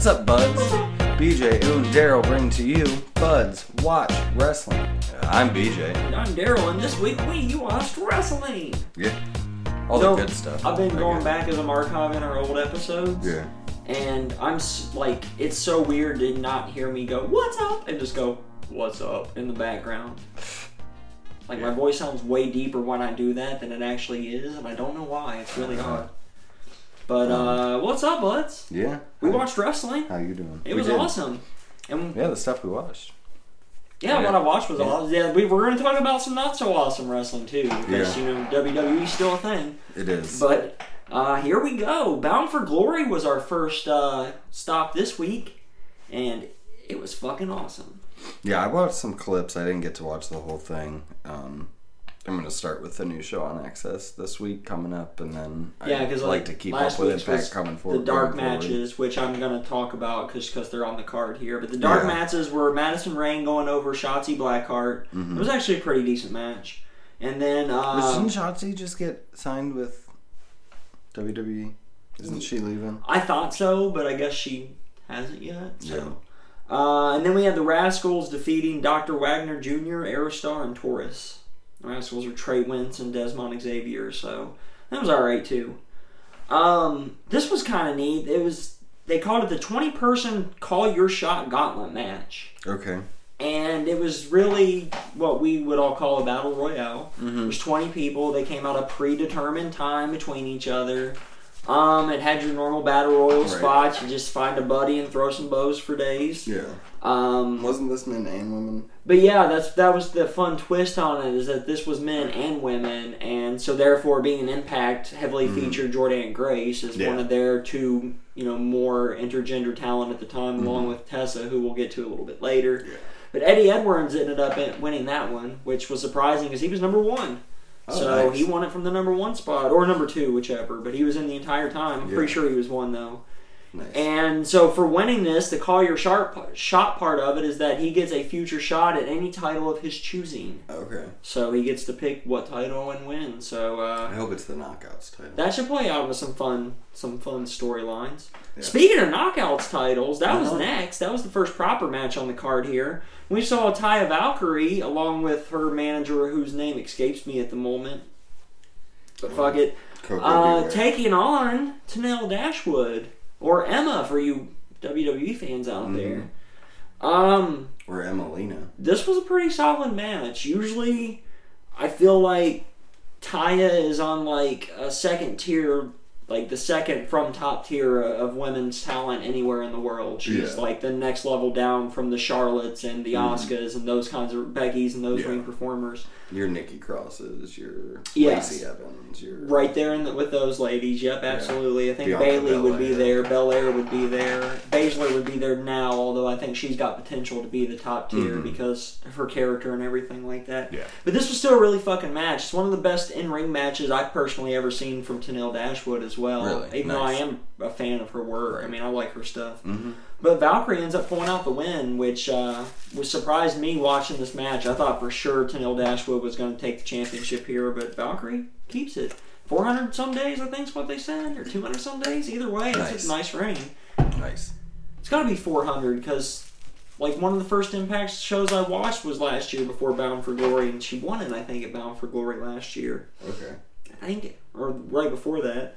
What's up, buds? BJ and Daryl bring to you Buds Watch Wrestling. I'm BJ. I'm Daryl, and this week we watched wrestling. Yeah. All So, the good stuff. I've been I going guess. back as I'm archiving our old episodes. Yeah. And I'm s- like, it's so weird to not hear me go, "What's up?" and just go, "What's up?" in the background. Like my voice sounds way deeper when I do that than it actually is, and I don't know why. It's really Uh-huh. But uh, what's up, buds? Yeah. We watched wrestling. How you doing? It We was did. awesome. And Yeah, the stuff we watched. Yeah, what I watched was awesome. Yeah, we were going to talk about some not so awesome wrestling too, because Yeah. you know WWE's still a thing. It is. But uh, here we go. Bound for Glory was our first uh, stop this week, and it was fucking awesome. yeah, I watched some clips. I didn't get to watch the whole thing. Um, I'm going to start with the new show on Access this week coming up, and then Yeah, I because like to keep up with Impact coming the dark forward. matches, which I'm going to talk about because they're on the card here. But the dark Yeah. matches were Madison Rayne going over Shotzi Blackheart. Mhm. It was actually a pretty decent match. And then But um, Didn't Shotzi just get signed with WWE? Isn't she leaving? I thought so, but I guess she hasn't yet. So. Yeah. Uh, and then we had the Rascals defeating Dr. Wagner Jr., Aerostar, and Taurus. Rascals are Trey Wentz and Desmond Xavier, so that was alright too. Um, this was kind of neat. It was they called it the 20 person call your shot gauntlet match. Okay. And it was really what we would all call a battle royale. Mm-hmm. There's 20 people. They came out a predetermined time between each other. Um, it had your normal battle royal Right. spots. You just find a buddy and throw some bows for days. Yeah. Um, Wasn't this men and women? but yeah, that's that was the fun twist on it is that this was men and women, and so therefore being an Impact heavily Mhm. featured Jordynne Grace as Yeah. one of their two you know more intergender talent at the time, along Mhm. with Tessa, who we'll get to a little bit later. Yeah. But Eddie Edwards ended up winning that one, which was surprising because he was number one. Oh, so nice. he won it from the number one spot or number two, whichever. But he was in the entire time. I'm Yeah. pretty sure he was one though. Nice. And so for winning this, the call your shot shot part of it is that he gets a future shot at any title of his choosing. okay. So he gets to pick what title and win. So I uh, hope it's the knockouts title. that should play out with some fun some fun storylines. Yeah. Speaking of knockouts titles, that was Uh-huh. next. That was the first proper match on the card here. We saw Taya Valkyrie along with her manager, whose name escapes me at the moment. But fuck it. Uh, taking on Tenille Dashwood or Emma for you WWE fans out Mhm. there. Um, or Emmalina. this was a pretty solid match. Usually, I feel like Taya is on like a second tier, like the second from top tier of women's talent anywhere in the world. She's Yeah. like the next level down from the Charlottes and the Mhm. Oscars and those kinds of Becky's and those Yeah. ring performers. Your Nikki Crosses, your Yes. Lacey Evans, your Right there in the, with those ladies. Yep, absolutely. I think Bianca Bailey would be Belair. there. Belair would be there. Baszler would be there now, although I think she's got potential to be the top tier Mhm. because of her character and everything like that. Yeah. But this was still a really fucking match. It's one of the best in ring matches I've personally ever seen from Tenille Dashwood as well. Really? Even though I am a fan of her work. I mean, I like her stuff. Mm-hmm. But Valkyrie ends up pulling out the win, which uh, was surprised me watching this match. I thought for sure Tenille Dashwood was going to take the championship here, but Valkyrie keeps it. 400 some days, I think is what they said, or 200 some days. Either way, Nice. it's a nice ring. Nice. It's got to be 400 because, like, one of the first Impact shows I watched was last year before Bound for Glory, and she won it, I think, at Bound for Glory last year. Okay. I think, or right before that.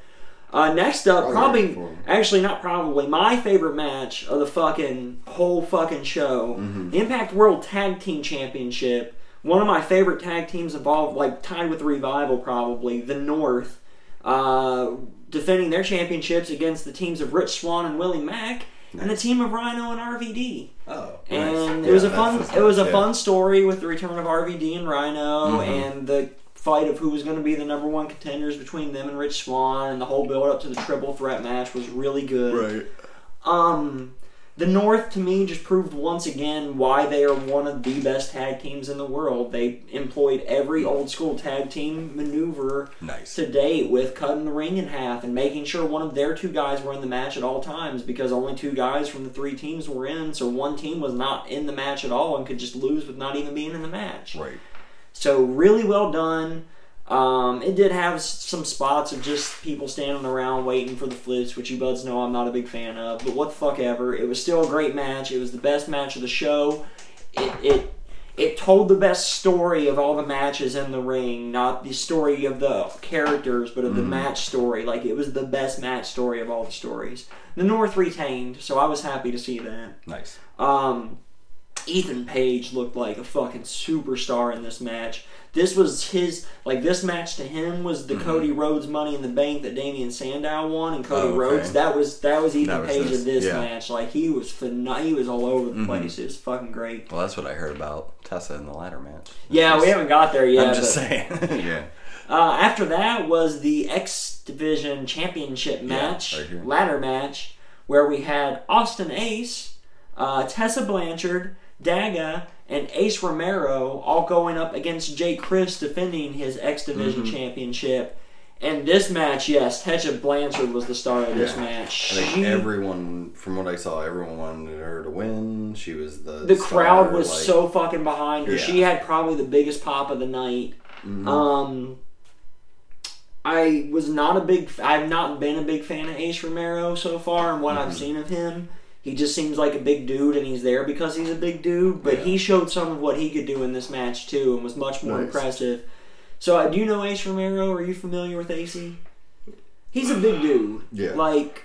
Uh, next up, Probably probably, actually not probably, my favorite match of the fucking whole fucking show, Mhm. Impact World Tag Team Championship. One of my favorite tag teams involved, like tied with Revival, probably the North, uh, defending their championships against the teams of Rich Swann and Willie Mack, and the team of Rhino and RVD. Oh. And nice. it was a fun it was a yeah. fun story with the return of RVD and Rhino Mhm. and the fight of who was going to be the number one contenders between them and Rich Swann and the whole build up to the triple threat match was really good. Right. Um the North to me just proved once again why they are one of the best tag teams in the world. They employed every old school tag team maneuver Nice. to date with cutting the ring in half and making sure one of their two guys were in the match at all times because only two guys from the three teams were in, so one team was not in the match at all and could just lose with not even being in the match. Right. So really well done. Um, it did have some spots of just people standing around waiting for the flips, which you buds know I'm not a big fan of. But what the fuck ever. It was still a great match. It was the best match of the show. It it it told the best story of all the matches in the ring, not the story of the characters, but of the match story. Like it was the best match story of all the stories. The North retained, so I was happy to see that. Nice. Um, Ethan Page looked like a fucking superstar in this match. This was his like this match to him was Mm-hmm. the Cody Rhodes Money in the Bank that Damien Sandow won, and Cody Oh, okay. Rhodes that was that was Ethan That was Page this, in this yeah. match. Like he was phen- he was all over the Mhm. place. It was fucking great. Well, that's what I heard about Tessa in the ladder match. Yeah, we haven't got there yet. I'm just but- saying. yeah. Uh, after that was the X Division Championship match, right ladder match, where we had Austin Ace, uh, Tessa Blanchard, Daga, and Ace Romero all going up against Jake Crist defending his X Division Mhm. Championship. And this match, yes, Tessa Blanchard was the star of this Yeah. match. I think She- everyone, from what I saw, everyone wanted her to win. She was the the crowd was like- so fucking behind her. Yeah. She had probably the biggest pop of the night. Mhm. Um, I was not a big. I've not been a big fan of Ace Romero so far, and what I've Mhm. seen of him, he just seems like a big dude, and he's there because he's a big dude. But Yeah. he showed some of what he could do in this match too, and was much more Nice. impressive. So, uh, do you know Ace Romero? Are you familiar with AC? He's a big dude. Yeah. Like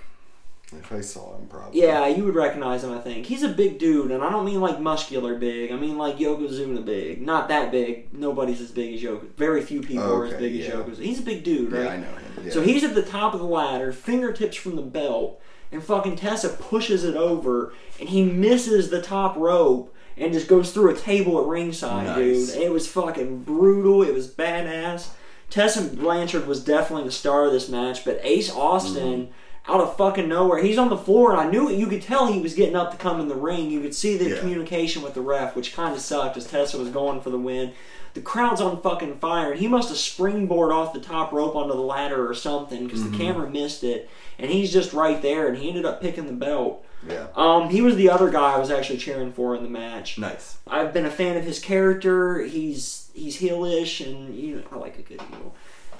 if I saw him, probably. yeah, you would recognize him, I think. He's a big dude, and I don't mean like muscular big. I mean like Yokozuna big. Not that big. Nobody's as big as Yokozuna. Very few people are as Okay, big as. Yokozuna. He's a big dude, right? Yeah, I know him. Yeah. So he's at the top of the ladder, fingertips from the belt, and fucking Tessa pushes it over, and he misses the top rope and just goes through a table at ringside, Nice. dude. It was fucking brutal. It was badass. Tessa Blanchard was definitely the star of this match, but Ace Austin, Mm-hmm. out of fucking nowhere, he's on the floor, and I knew it. You could tell he was getting up to come in the ring. You could see the Yeah. communication with the ref, which kind of sucked as Tessa was going for the win. The crowd's on fucking fire, and he must have springboard off the top rope onto the ladder or something because Mm-hmm. the camera missed it, and he's just right there, and he ended up picking the belt. yeah. Um, he was the other guy I was actually cheering for in the match. Nice. I've been a fan of his character. He's he's heelish, and you know I like a good heel.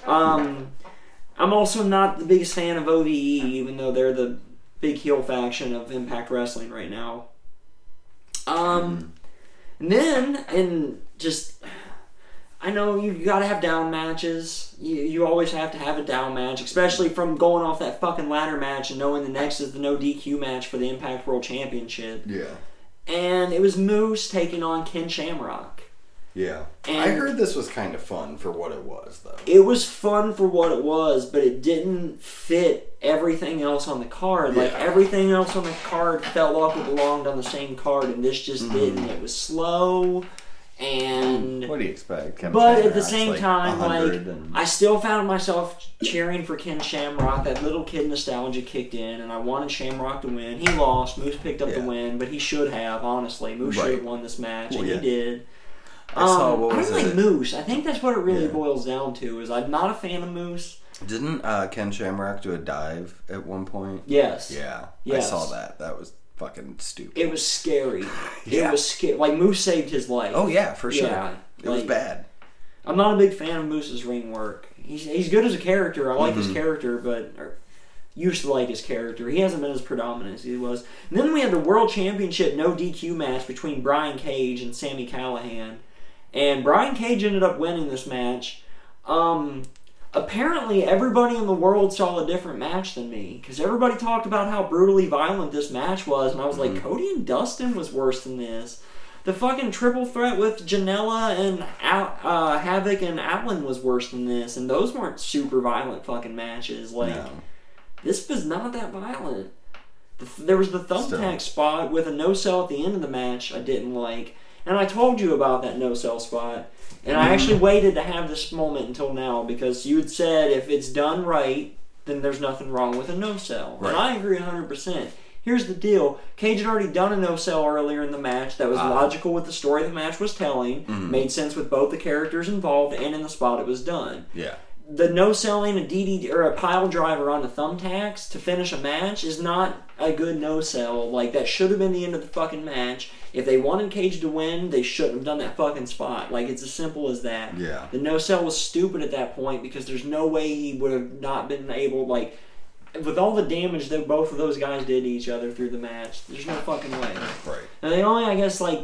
Um, I'm also not the biggest fan of OVE, even though they're the big heel faction of Impact Wrestling right now. Um, and then and just. I know you, gotta have down matches. You, you always have to have a down match, especially from going off that fucking ladder match and knowing the next is the no DQ match for the Impact World Championship Yeah. and it was Moose taking on Ken Shamrock. Yeah. And- I heard this was kind of fun for what it was, though. It was fun for what it was, but it didn't fit everything else on the card. Like everything else on the card felt like it belonged on the same card, and this just Mhm. didn't. It was slow, and What do you expect? Kevin but at the same like time, like and- I still found myself cheering for Ken Shamrock. That little kid nostalgia kicked in, and I wanted Shamrock to win. He lost. Moose picked up the win, but he should have. Honestly, Moose should have won this match, Well, and yeah. he did. I saw Um, what I don't like? Moose. I think that's what it really Yeah. boils down to. Is I'm not a fan of Moose. Didn't uh, Ken Shamrock do a dive at one point? Yes. Yeah, Yes. I saw that. That was fucking stupid. It was scary. Yeah. It was scary. Like Moose saved his life. oh yeah, for sure. Yeah, it was bad. I'm not a big fan of Moose's ring work. He's he's good as a character. I like his Mhm. character, but or, used to like his character. He hasn't been as predominant as he was. And then we had the World Championship no DQ match between Brian Cage and Sami Callihan, and Brian Cage ended up winning this match. Um, apparently, everybody in the world saw a different match than me because everybody talked about how brutally violent this match was, and I was like, Mhm. Cody and Dustin was worse than this. The fucking triple threat with Janela and Al- uh, Havoc and Allin was worse than this, and those weren't super violent fucking matches. Like no. this was not that violent. The, there was the thumbtack Still. spot with a no sell at the end of the match I didn't like, and I told you about that no sell spot. And I actually waited to have this moment until now because you had said if it's done right, then there's nothing wrong with a no sell. Right. And I agree 100%. Here's the deal Cage had already done a no sell earlier in the match that was Ah. logical with the story the match was telling, Mhm. made sense with both the characters involved, and in the spot it was done Yeah. the no selling a DD or a pile driver on the thumbtacks to finish a match is not a good no sell. Like that should have been the end of the fucking match. If they wanted Cage to win, they shouldn't have done that fucking spot. Like it's as simple as that. Yeah. The no sell was stupid at that point because there's no way he would have not been able like with all the damage that both of those guys did to each other through the match. There's no fucking way. Right. Now the only I guess like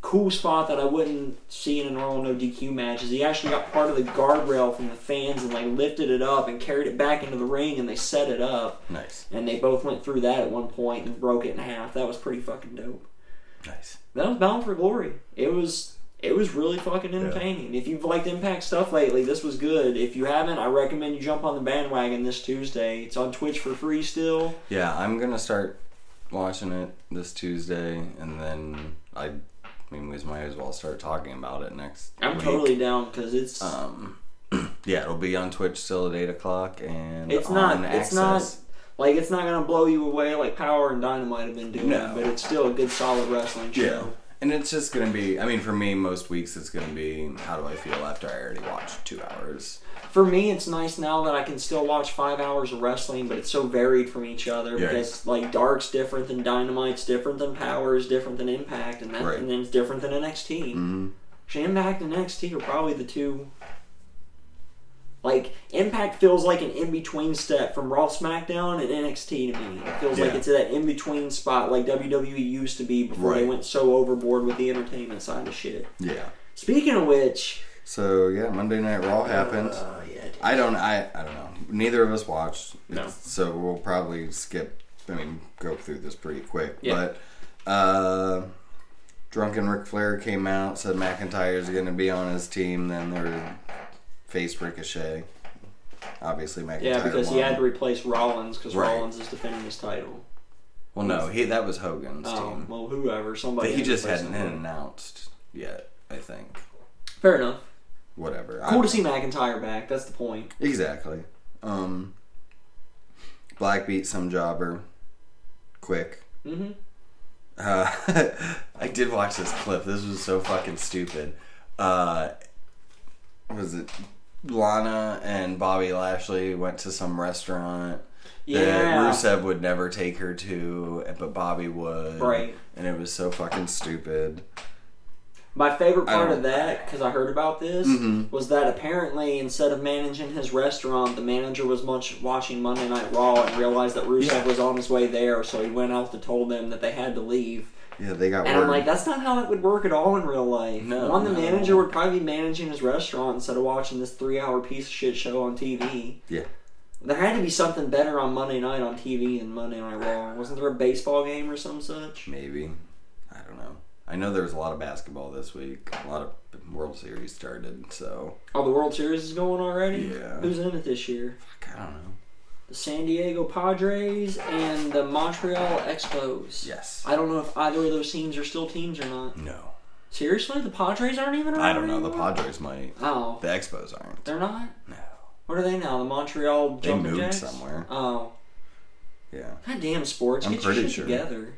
cool spot that I wouldn't see in a normal no DQ match is he actually got part of the guardrail from the fans and like lifted it up and carried it back into the ring and they set it up Nice. and they both went through that at one point and broke it in half. That was pretty fucking dope. Nice. That was Bound for Glory. It was it was really fucking entertaining. If you've liked Impact stuff lately, this was good. If you haven't, I recommend you jump on the bandwagon this Tuesday. It's on Twitch for free still. Yeah, I'm gonna start watching it this Tuesday, and then I, I mean, we might as well start talking about it next. I'm week. totally down because it's Um, yeah, it'll be on Twitch still at eight o'clock, and It's not- it's not-. Like it's not gonna blow you away like Power and Dynamite have been doing, No. but it's still a good solid wrestling show. Yeah. And it's just gonna be. I mean, for me, most weeks it's gonna be. How do I feel after I already watched two hours? For me, it's nice now that I can still watch five hours of wrestling, but it's so varied from each other Yeah. because like Dark's different than Dynamite's different than Power's different than Impact, and that Right. and then it's different than NXT. Mm-hmm. Actually, Impact and NXT are probably the two. Like Impact feels like an in between step from Raw, SmackDown, and NXT to me. It feels like it's that in between spot like WWE used to be before they went so overboard with the entertainment side of shit. Yeah. Speaking of which, So yeah, Monday Night Raw happened. Uh, yeah. I don't. I. I don't know. Neither of us watched. No. So we'll probably skip. I mean, go through this pretty quick. Yeah. But uh, drunken Ric Flair came out, said McIntyre's going to be on his team. Then there faced Ricochet. Obviously, McIntyre. yeah, because he had to replace Rollins because Right. Rollins is defending his title. Well, no, he that was Hogan's Oh, team. well, whoever, somebody. But he had just hadn't been announced yet. I think. Fair enough. Whatever. I- Cool to see McIntyre back. That's the point. Exactly. Um, Black beat some jobber. Quick. hmm Uh, I did watch this clip. This was so fucking stupid. Uh, was it Lana and Bobby Lashley went to some restaurant that Rusev would never take her to, but Bobby would. Right. And it was so fucking stupid. My favorite part of that, because I heard about this, Mhm. was that apparently instead of managing his restaurant, the manager was much watching Monday Night Raw and realized that Rusev Yeah. was on his way there, so he went out to told them that they had to leave. Yeah, they got And word. I'm like, that's not how that would work at all in real life. No, One, the no. manager would probably be managing his restaurant instead of watching this three-hour piece of shit show on TV. Yeah. There had to be something better on Monday night on TV than Monday Night Raw. Wasn't there a baseball game or some such? Maybe. I don't know. I know there was a lot of basketball this week. A lot of World Series started, so Oh, the World Series is going already? Yeah. Who's in it this year? fuck, I don't know. The San Diego Padres and the Montreal Expos. Yes. I don't know if either of those teams are still teams or not. No. Seriously? The Padres aren't even around I don't know. The? Padres might. Oh. The Expos aren't. They're not? No. What are they now? The Montreal They Jumping moved Jacks? somewhere. Oh. Yeah. God damn sports. I'm Get your shit sure. together.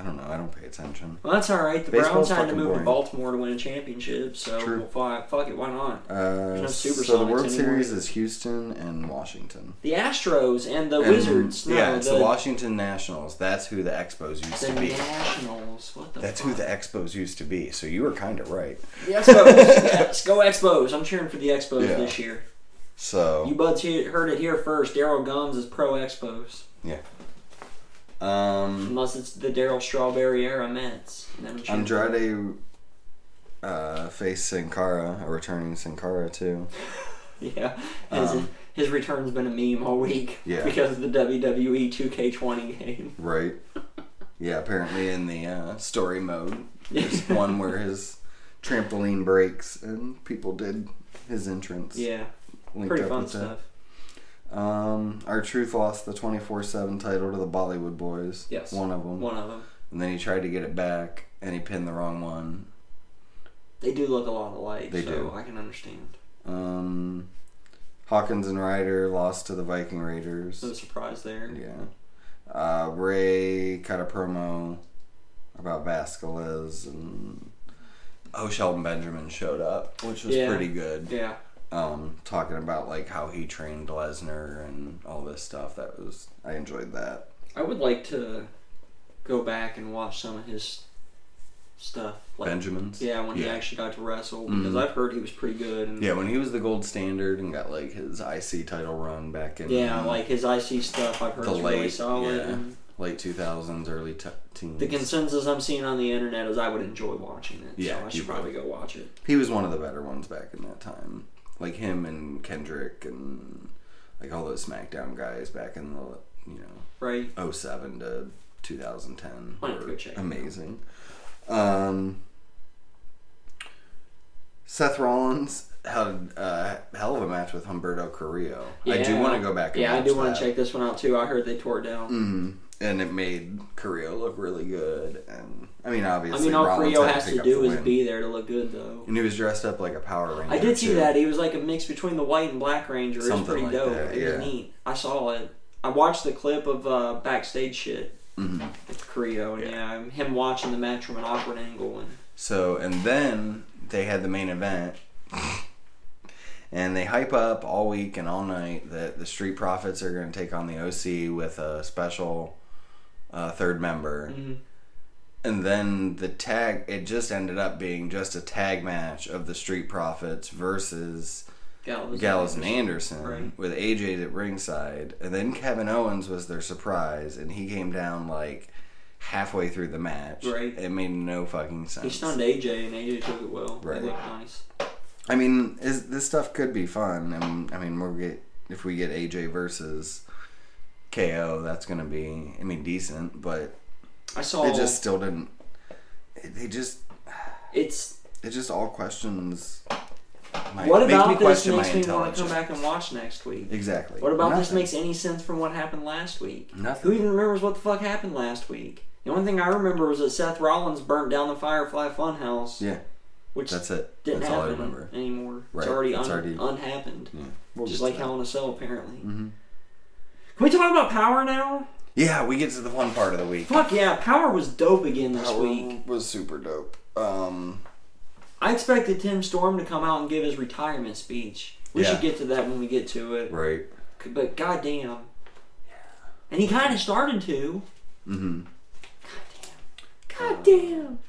I don't know. I don't pay attention. Well, that's all right. The Baseball's Browns had to fucking move boring. to Baltimore to win a championship, so True. well, fuck, fuck it, why not? Uh, no so the World anymore. Series is Houston and Washington. The Astros and the And- Wizards. No, yeah, it's the, the, Washington Nationals. That's who the Expos used the to be. Nationals. What the That's fuck? who the Expos used to be. So you were kind of right. The Expos. yes, go Expos. I'm cheering for the Expos Yeah. this year. So You buds he- heard it here first. Daryl Guns is pro Expos. Um, Unless it's the Darryl Strawberry era Mets. I'm cheering for- Andrade uh, faced Sin Cara, a returning Sin Cara too. Yeah. His, Um, his return's been a meme all week. Yeah. Because of the WWE 2K20 game. Right. Yeah, apparently in the uh, story mode, there's one where his trampoline breaks and people did his entrance. Yeah. Pretty fun stuff. that. Um, R-Truth lost the 24/7 title to the Bollywood Boys. Yes. one of them. One of them. And then he tried to get it back, and he pinned the wrong one. They do look a lot alike, They so do. I can understand. Um, Hawkins and Ryder lost to the Viking Raiders. No surprise there. Yeah. Uh, Ray cut a promo about Vasquez and oh, Shelton Benjamin showed up, which was Yeah. pretty good. Yeah. Um, talking about like how he trained Lesnar and all this stuff. That was I enjoyed that. I would like to go back and watch some of his stuff. Like, Benjamin's. yeah, when he Yeah. actually got to wrestle, because Mhm. I've heard he was pretty good. And Yeah, when he was the gold standard and got like his IC title run back in yeah, like his IC stuff, I've heard The is really late- solid. yeah. And late two thousands, early t- teens. the consensus I'm seeing on the internet is I would enjoy watching it. Yeah, so I you should probably go watch it. he was one of the better ones back in that time. Like him and Kendrick and like all those SmackDown guys back in the you know Right? 07 to 2010 Might have to were amazing. Um, Seth Rollins had a hell of a match with Humberto Carrillo. I do want to go back. and Yeah, I do want to check this one out too. I heard they tore it down. Mm, and it made Carrillo look really good. And I mean, obviously, I mean, all Rollins Creo has pick to do is win. be there to look good, though. And he was dressed up like a Power Ranger. I did see too. that. He was like a mix between the white and black ranger. It was pretty like dope. that, It was yeah. neat. I saw it. I watched the clip of uh, backstage shit mm-hmm. with Creo, and Yeah. yeah. him watching the match from an awkward angle. And So, and then they had the main event. And they hype up all week and all night that the Street Profits are going to take on the OC with a special uh, third member. Mhm. And then the tag, it just ended up being just a tag match of the Street Profits versus Gallows, Gallows and Anderson Right. with AJ at ringside. And then Kevin Owens was their surprise, and he came down like halfway through the match. Right. It made no fucking sense. He stunned AJ, and AJ took it well. Right. It looked nice. I mean, is this stuff could be fun. I mean, I mean, we'll get if we get AJ versus KO, that's gonna be, I mean, decent. But I saw. it just still didn't. It, they just, it's it just all questions. My, what about me this makes me want to come back and watch next week. Exactly. What about this makes any sense from what happened last week? nothing? Who even remembers what the fuck happened last week? The only thing I remember was that Seth Rollins burnt down the Firefly Funhouse, Yeah, which that's it. didn't that's all I happen remember. anymore. Right, It's already, it's un- already- unhappened. Yeah, we'll Just like to that. Hell in a Cell, apparently. Mhm. Can we talk about Power now? Yeah, we get to the fun part of the week. Fuck yeah, Power was dope again this Power week. was super dope. Um, I expected Tim Storm to come out and give his retirement speech. We Yeah. should get to that when we get to it. right. But goddamn. Yeah. And he kind of started to. Mm-hmm. God damn.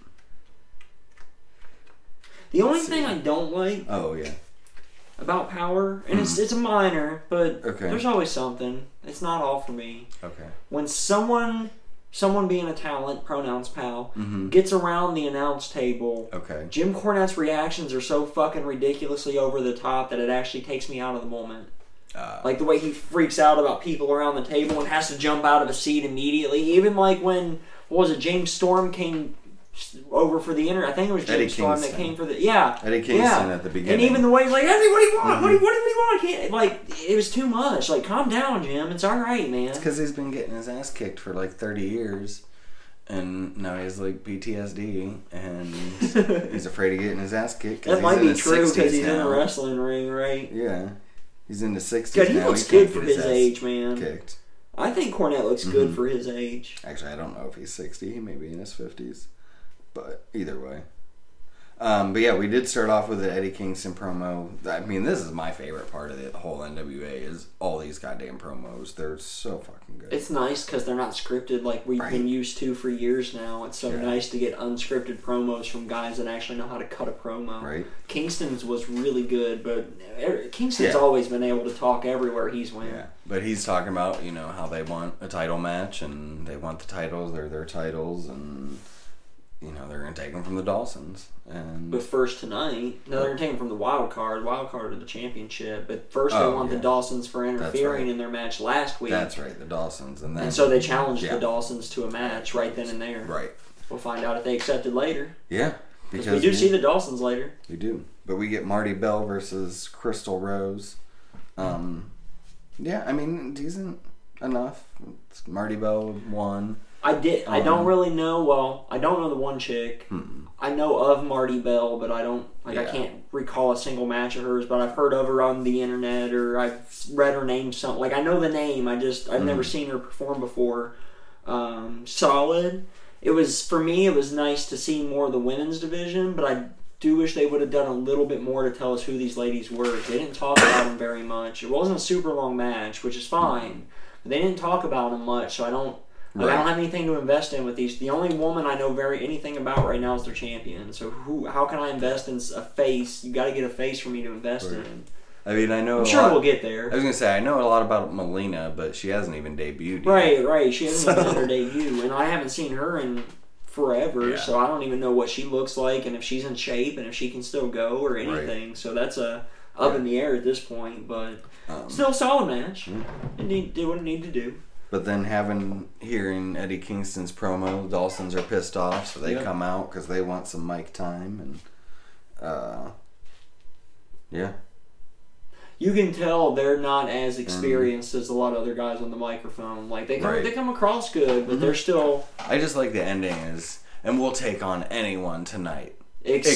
The only thing. I don't like Oh yeah. about Power, and it's it's a minor, but. Okay. there's always something. It's not all for me. Okay. When someone, someone being a talent, pronouns pal, Mm-hmm. gets around the announce table, Okay. Jim Cornette's reactions are so fucking ridiculously over the top that it actually takes me out of the moment. Uh, Like the way he freaks out about people around the table and has to jump out of a seat immediately. Even like when what was it? James Storm came over for the inter. I think it was James Storm that came for the yeah. Eddie Kingston yeah. at the beginning. And even the way he's like, Eddie, what do you want? What, do you, what do you want? Can't, like it was too much. Like calm down, Jim. It's all right, man. It's because he's been getting his ass kicked for like 30 years. And now he's like PTSD, and he's afraid of getting his ass kicked. that he's might in be his true 60s because he's in now. a wrestling ring, right? Yeah, he's in the 60s God, he looks can't good for get his age, man. Kicked. I think Cornette looks good Mhm. for his age. Actually, I don't know if he's 60. He may be in his 50s. But either way. Um, but yeah, we did start off with the Eddie Kingston promo. I mean, this is my favorite part of the whole NWA is all these goddamn promos. They're so fucking good. It's nice because they're not scripted like we've Right. been used to for years now. It's so Yeah. nice to get unscripted promos from guys that actually know how to cut a promo. right? Kingston's was really good, but er- Kingston's Yeah. always been able to talk everywhere he's went. Yeah. But he's talking about, you know, how they want a title match and they want the titles, they're their titles, and, you know, they're going to take them from the Dawsons. And But first tonight, no, they're gonna take him from the wild card, wild card of the championship. But first, they Oh, want yeah. the Dawsons for interfering right. in their match last week, that's right, the Dawsons. And then, and so they challenged Yeah. the Dawsons to a match right then and there. Right. We'll find out if they accepted later. Yeah. Because we do we- see the Dawsons later. We do. But we get Marti Belle versus Crystal Rose. Um, yeah, I mean, decent enough. It's Marti Belle won. I did. I Um, don't really know. Well, I don't know the one chick. Hmm. I know of Marti Belle, but I don't like. I can't recall a single match of hers. But I've heard of her on the internet, or I've read her name. Something like I know the name. I just I've never Mhm. seen her perform before. Um, solid. It was for me. It was nice to see more of the women's division, but I do wish they would have done a little bit more to tell us who these ladies were. They didn't talk about them very much. It wasn't a super long match, which is fine. But they didn't talk about them much, so I don't. Like, I don't have anything to invest in with these. The only woman I know very anything about right now is their champion. So who? How can I invest in a face? You got to get a face for me to invest Right. in. I mean, I know. I'm sure lot, we'll get there. I was gonna say I know a lot about Melina, but she hasn't even debuted. yet. Right, right. She hasn't even So- had her debut, and I haven't seen her in forever, Yeah. so I don't even know what she looks like and if she's in shape and if she can still go or anything. So that's a up in the air at this point, but Um, still a solid match. Mm. It need, did what it needed to do. But then having hearing Eddie Kingston's promo, Dawson's are pissed off, so they Yeah. come out because they want some mic time, and uh, yeah, You can tell they're not as experienced as a lot of other guys on the microphone. Like they come, Right. they come across good, but they're still I just like the ending is, and we'll take on anyone tonight except,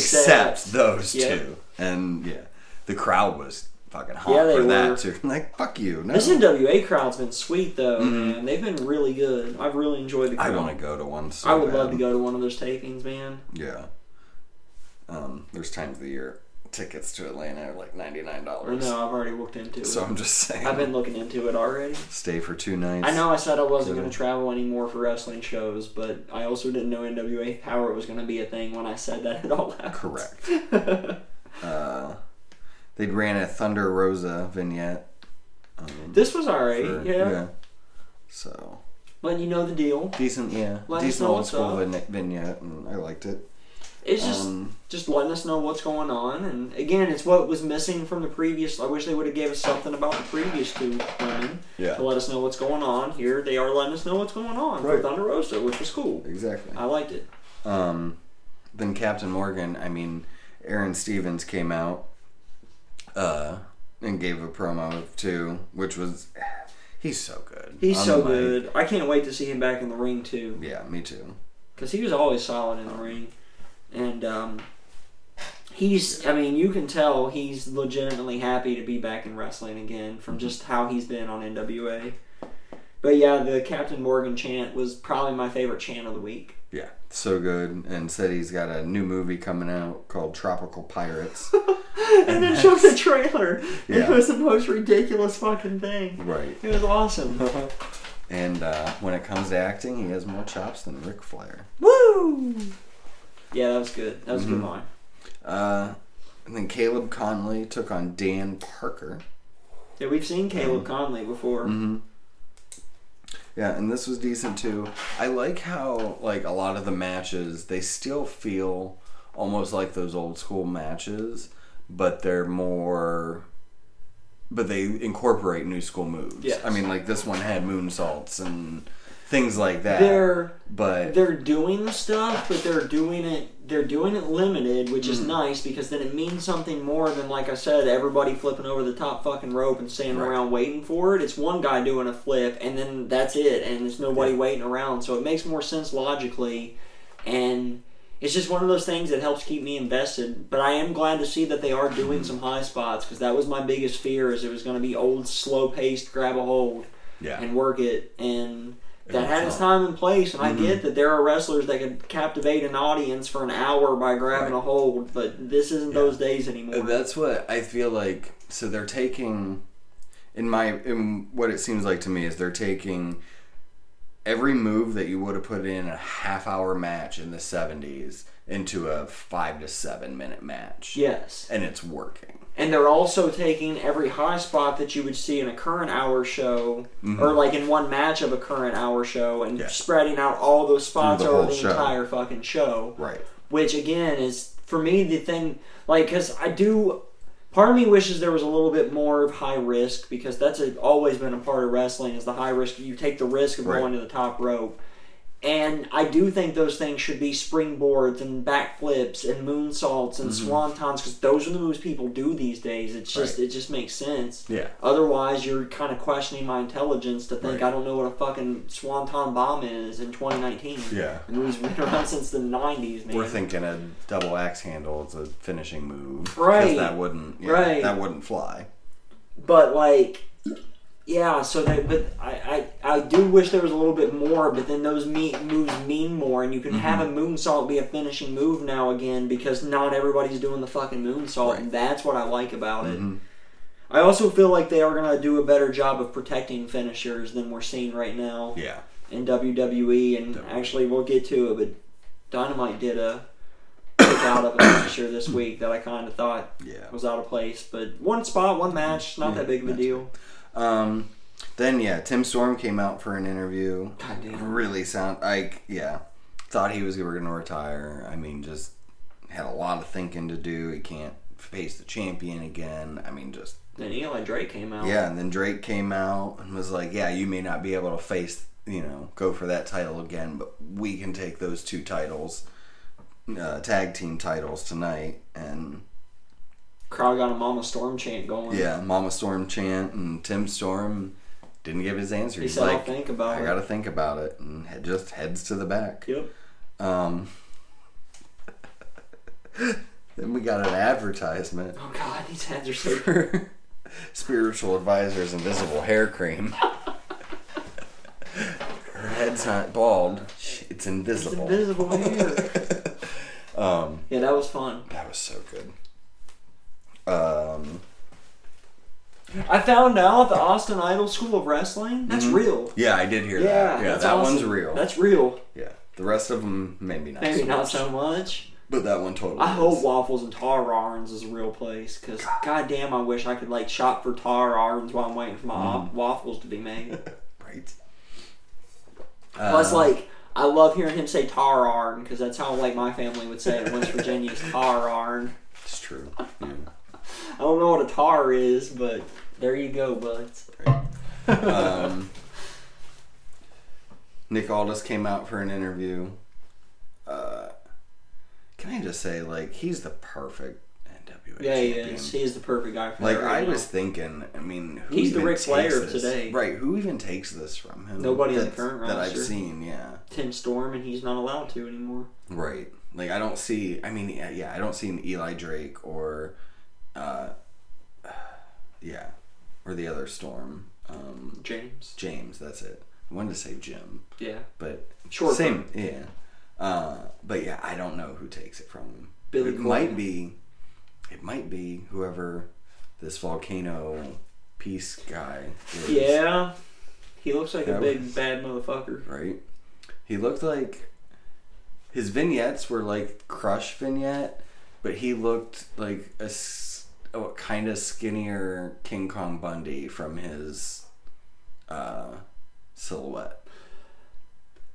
except, those Yeah. two, and yeah, the crowd was fucking hot Yeah, they for were. that too. Like fuck you, no. This NWA crowd's been sweet though, Mhm. man. They've been really good. I've really enjoyed the Crowd. I want to go to one. So I would bad. love to go to one of those tapings, man. Yeah. Um, there's times of the year tickets to Atlanta are like ninety nine dollars. no, I've already looked into it. So I'm just saying. I've been looking into it already. stay for two nights. I know I said I wasn't going to travel anymore for wrestling shows, but I also didn't know NWA Power was going to be a thing when I said that at all. Correct. Uh, they ran a Thunder Rosa vignette. Um, this was alright, for- yeah. So But you know the deal. decent, yeah. Decent old school up. vignette, and I liked it. It's just Um, just letting us know what's going on, and again, it's what was missing from the previous. I wish they would have gave us something about the previous two women yeah. to let us know what's going on. Here, they are letting us know what's going on for Right. Thunder Rosa, which was cool. Exactly. I liked it. Um, then Captain Morgan, I mean, Aaron Stevens came out uh, and gave a promo too, which was he's so good. He's so mic. good. I can't wait to see him back in the ring too. Yeah, me too. because he was always solid in the ring, and um, he's. I mean, you can tell he's legitimately happy to be back in wrestling again from just how he's been on NWA. But yeah, the Captain Morgan chant was probably my favorite chant of the week. Yeah, so good. And said he's got a new movie coming out called Tropical Pirates. and then showed the trailer. Yeah. It was the most ridiculous fucking thing. right. It was awesome. And uh, when it comes to acting, he has more chops than Ric Flair. Woo! Yeah, that was good. That was a good Mhm. line. Uh, and then Caleb Conley took on Dan Parker. Yeah, we've seen Caleb Mm. Conley before. Mm-hmm. Yeah, and this was decent too. I like how like a lot of the matches they still feel almost like those old school matches, but they're more but they incorporate new school moves. Yes. I mean like this one had moonsaults and things like that. They're but they're doing stuff, but they're doing it they're doing it limited, which is Mhm. nice because then it means something more than like I said, everybody flipping over the top fucking rope and standing Right. around waiting for it. It's one guy doing a flip and then that's it, and there's nobody Yeah. waiting around. So it makes more sense logically, and it's just one of those things that helps keep me invested. But I am glad to see that they are doing Mm-hmm. some high spots because that was my biggest fear is it was going to be old, slow paced, grab a hold yeah. and work it and that had its time and place and Mhm. i get that there are wrestlers that can captivate an audience for an hour by grabbing Right. a hold but this isn't Yeah. those days anymore That's what I feel like. So they're taking, in my, in what it seems like to me is they're taking every move that you would have put in a half hour match in the '70s into a five to seven minute match, yes and it's working. And they're also taking every high spot that you would see in a current hour show Mhm. or like in one match of a current hour show and Yeah. spreading out all those spots the over the show. entire fucking show Right. which again is for me the thing like because i do part of me wishes there was a little bit more of high risk because that's a, always been a part of wrestling is the high risk you take the risk of Right. going to the top rope and i do think those things should be springboards and backflips and moonsaults and Mhm. swantons because those are the moves people do these days it's just Right. it just makes sense Yeah. Otherwise, you're kind of questioning my intelligence to think Right. I don't know what a fucking swanton bomb is in 2019. Yeah. The movie's been around since the 90s, man. We're thinking a double axe handle is a finishing move. Right. That wouldn't, yeah, Right. That wouldn't fly. but like, yeah. So that, but I, I, I do wish there was a little bit more, but then those me- moves mean more, and you can have Mm-hmm. a moonsault be a finishing move now again because not everybody's doing the fucking moonsault, Right. and that's what I like about it. Mhm. I also feel like they are gonna do a better job of protecting finishers than we're seeing right now Yeah. in WWE, and Definitely. actually we'll get to it, but Dynamite did a kick out of a finisher this week that I kind of thought Yeah. was out of place, but one spot, one match, not Yeah, that big of a deal. Um, then yeah, Tim Storm came out for an interview. God damn. Really sound like yeah, thought he was going to retire. I mean, just had a lot of thinking to do. He can't face the champion again. I mean, just Then Eli Drake came out. yeah. And then Drake came out and was like, "Yeah, you may not be able to face, you know, go for that title again, but we can take those two titles, uh, tag team titles tonight." And Crowd got a Mama Storm chant going. yeah, Mama Storm chant and Tim Storm didn't give his answer. He He's said, "I'll think about I it." got to think about it, and head just heads to the back. Yep. Um, then we got an advertisement Oh God, these hands are so. for Spiritual Advisors Invisible Hair Cream. Her head's not bald; it's invisible. It's invisible. invisible hair. um, yeah, that was fun. that was so good. Um, I found out the Austin Idol School of Wrestling. That's real. yeah, I did hear Yeah, that. Yeah, that awesome. one's real. That's real. yeah, the rest of them maybe not. Maybe so not much. so much. But that one totally. I is. hope Waffles and Tar Arns is a real place because God. goddamn, I wish I could like shop for Tar Arns while I'm waiting for my Mm. waffles to be made. Right. Plus, Uh, like, I love hearing him say Tar Arn because that's how like my family would say it in West Virginia is Tar Arn. it's true. Yeah. I don't know what a tar is, but there you go, buds. um, Nick Aldis came out for an interview. Uh, can I just say, like, he's the perfect NWA Yeah, he champion. is. He is the perfect guy for Like that right I now. was thinking, I mean, who He's the Ric Flair of today. right? Who even takes this from him? Nobody on the current that I've seen. Yeah, Tim Storm, and he's not allowed to anymore. right. Like I don't see. I mean, yeah, yeah I don't see an Eli Drake or, uh, yeah, or the other Storm. Um, James. James, that's it. I wanted to say Jim, Yeah. but Short same, yeah. Uh, but yeah, I don't know who takes it from him. Billy it might be, it might be whoever this volcano peace guy is. Yeah. He looks like a big was- bad motherfucker. right. He looked like his vignettes were like Crush vignette, but he looked like a, a kind of skinnier King Kong Bundy from his uh, silhouette.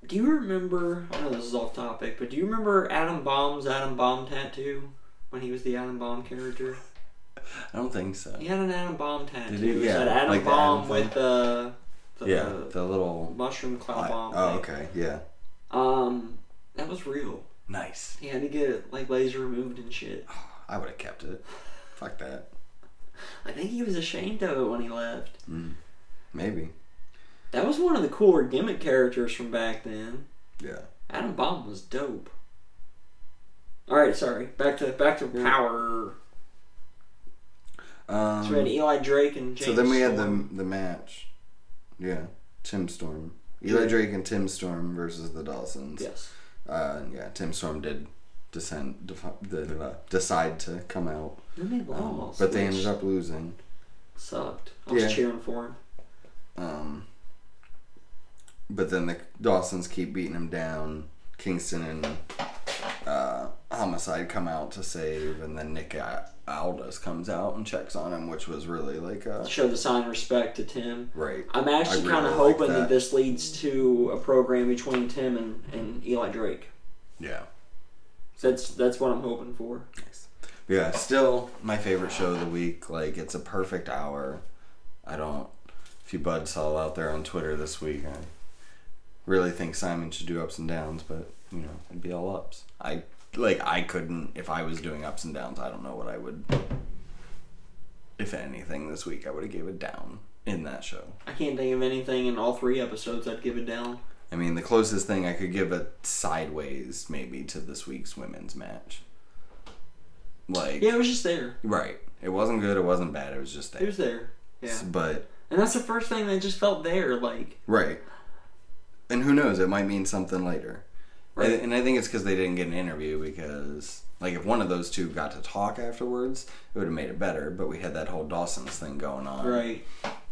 Do you remember? I know this is off topic, but do you remember Adam Bomb's Adam Bomb tattoo when he was the Adam Bomb character? I don't think so. He had an Adam Bomb tattoo. Did he? Yeah, said Adam like the Bomb Adam with uh, the Yeah, the little. mushroom cloud bomb. Oh, okay. Yeah. Um, that was real. Nice. He had to get it like laser removed and shit. I would have kept it. Fuck that. I think he was ashamed of it when he left. Maybe. That was one of the cooler gimmick characters from back then. Yeah. Adam Bomb was dope. All right, sorry. Back to back to Yeah. power. Um, So we had Eli Drake and James. so then we had the the match. Yeah. Tim Storm. Eli Yeah. Drake and Tim Storm versus the Dawsons. Yes. Uh, yeah. Tim Storm did descend, defi- the, uh, decide to come out, Then they lost. but they ended up losing. sucked. I was Yeah. cheering for him. Um, but then the Dawsons keep beating him down. Kingston and uh, Homicide come out to save, and then Nick A- Aldis comes out and checks on him, which was really like uh, Show the sign of respect to Tim. right. I'm actually I kind of really like hoping that. that. this leads to a program between Tim and, and Eli Drake. Yeah. That's that's what I'm hoping for. Nice. Yeah, still my favorite show of the week. Like it's a perfect hour. I don't. If you buds all out there on Twitter this week, I really think Simon should do ups and downs, but you know it'd be all ups. I like I couldn't if I was doing ups and downs. I don't know what I would. If anything, this week I would have gave it down in that show. I can't think of anything in all three episodes I'd give it down. I mean, the closest thing I could give it sideways maybe to this week's women's match. Like Yeah, it was just there. Right. It wasn't good. It wasn't bad. It was just there. It was there. Yeah. But And that's the first thing that just felt there. Like, Right. And who knows? It might mean something later. Right. And, and I think it's because they didn't get an interview because, like, if one of those two got to talk afterwards, it would have made it better. But we had that whole Dawson's thing going on. right.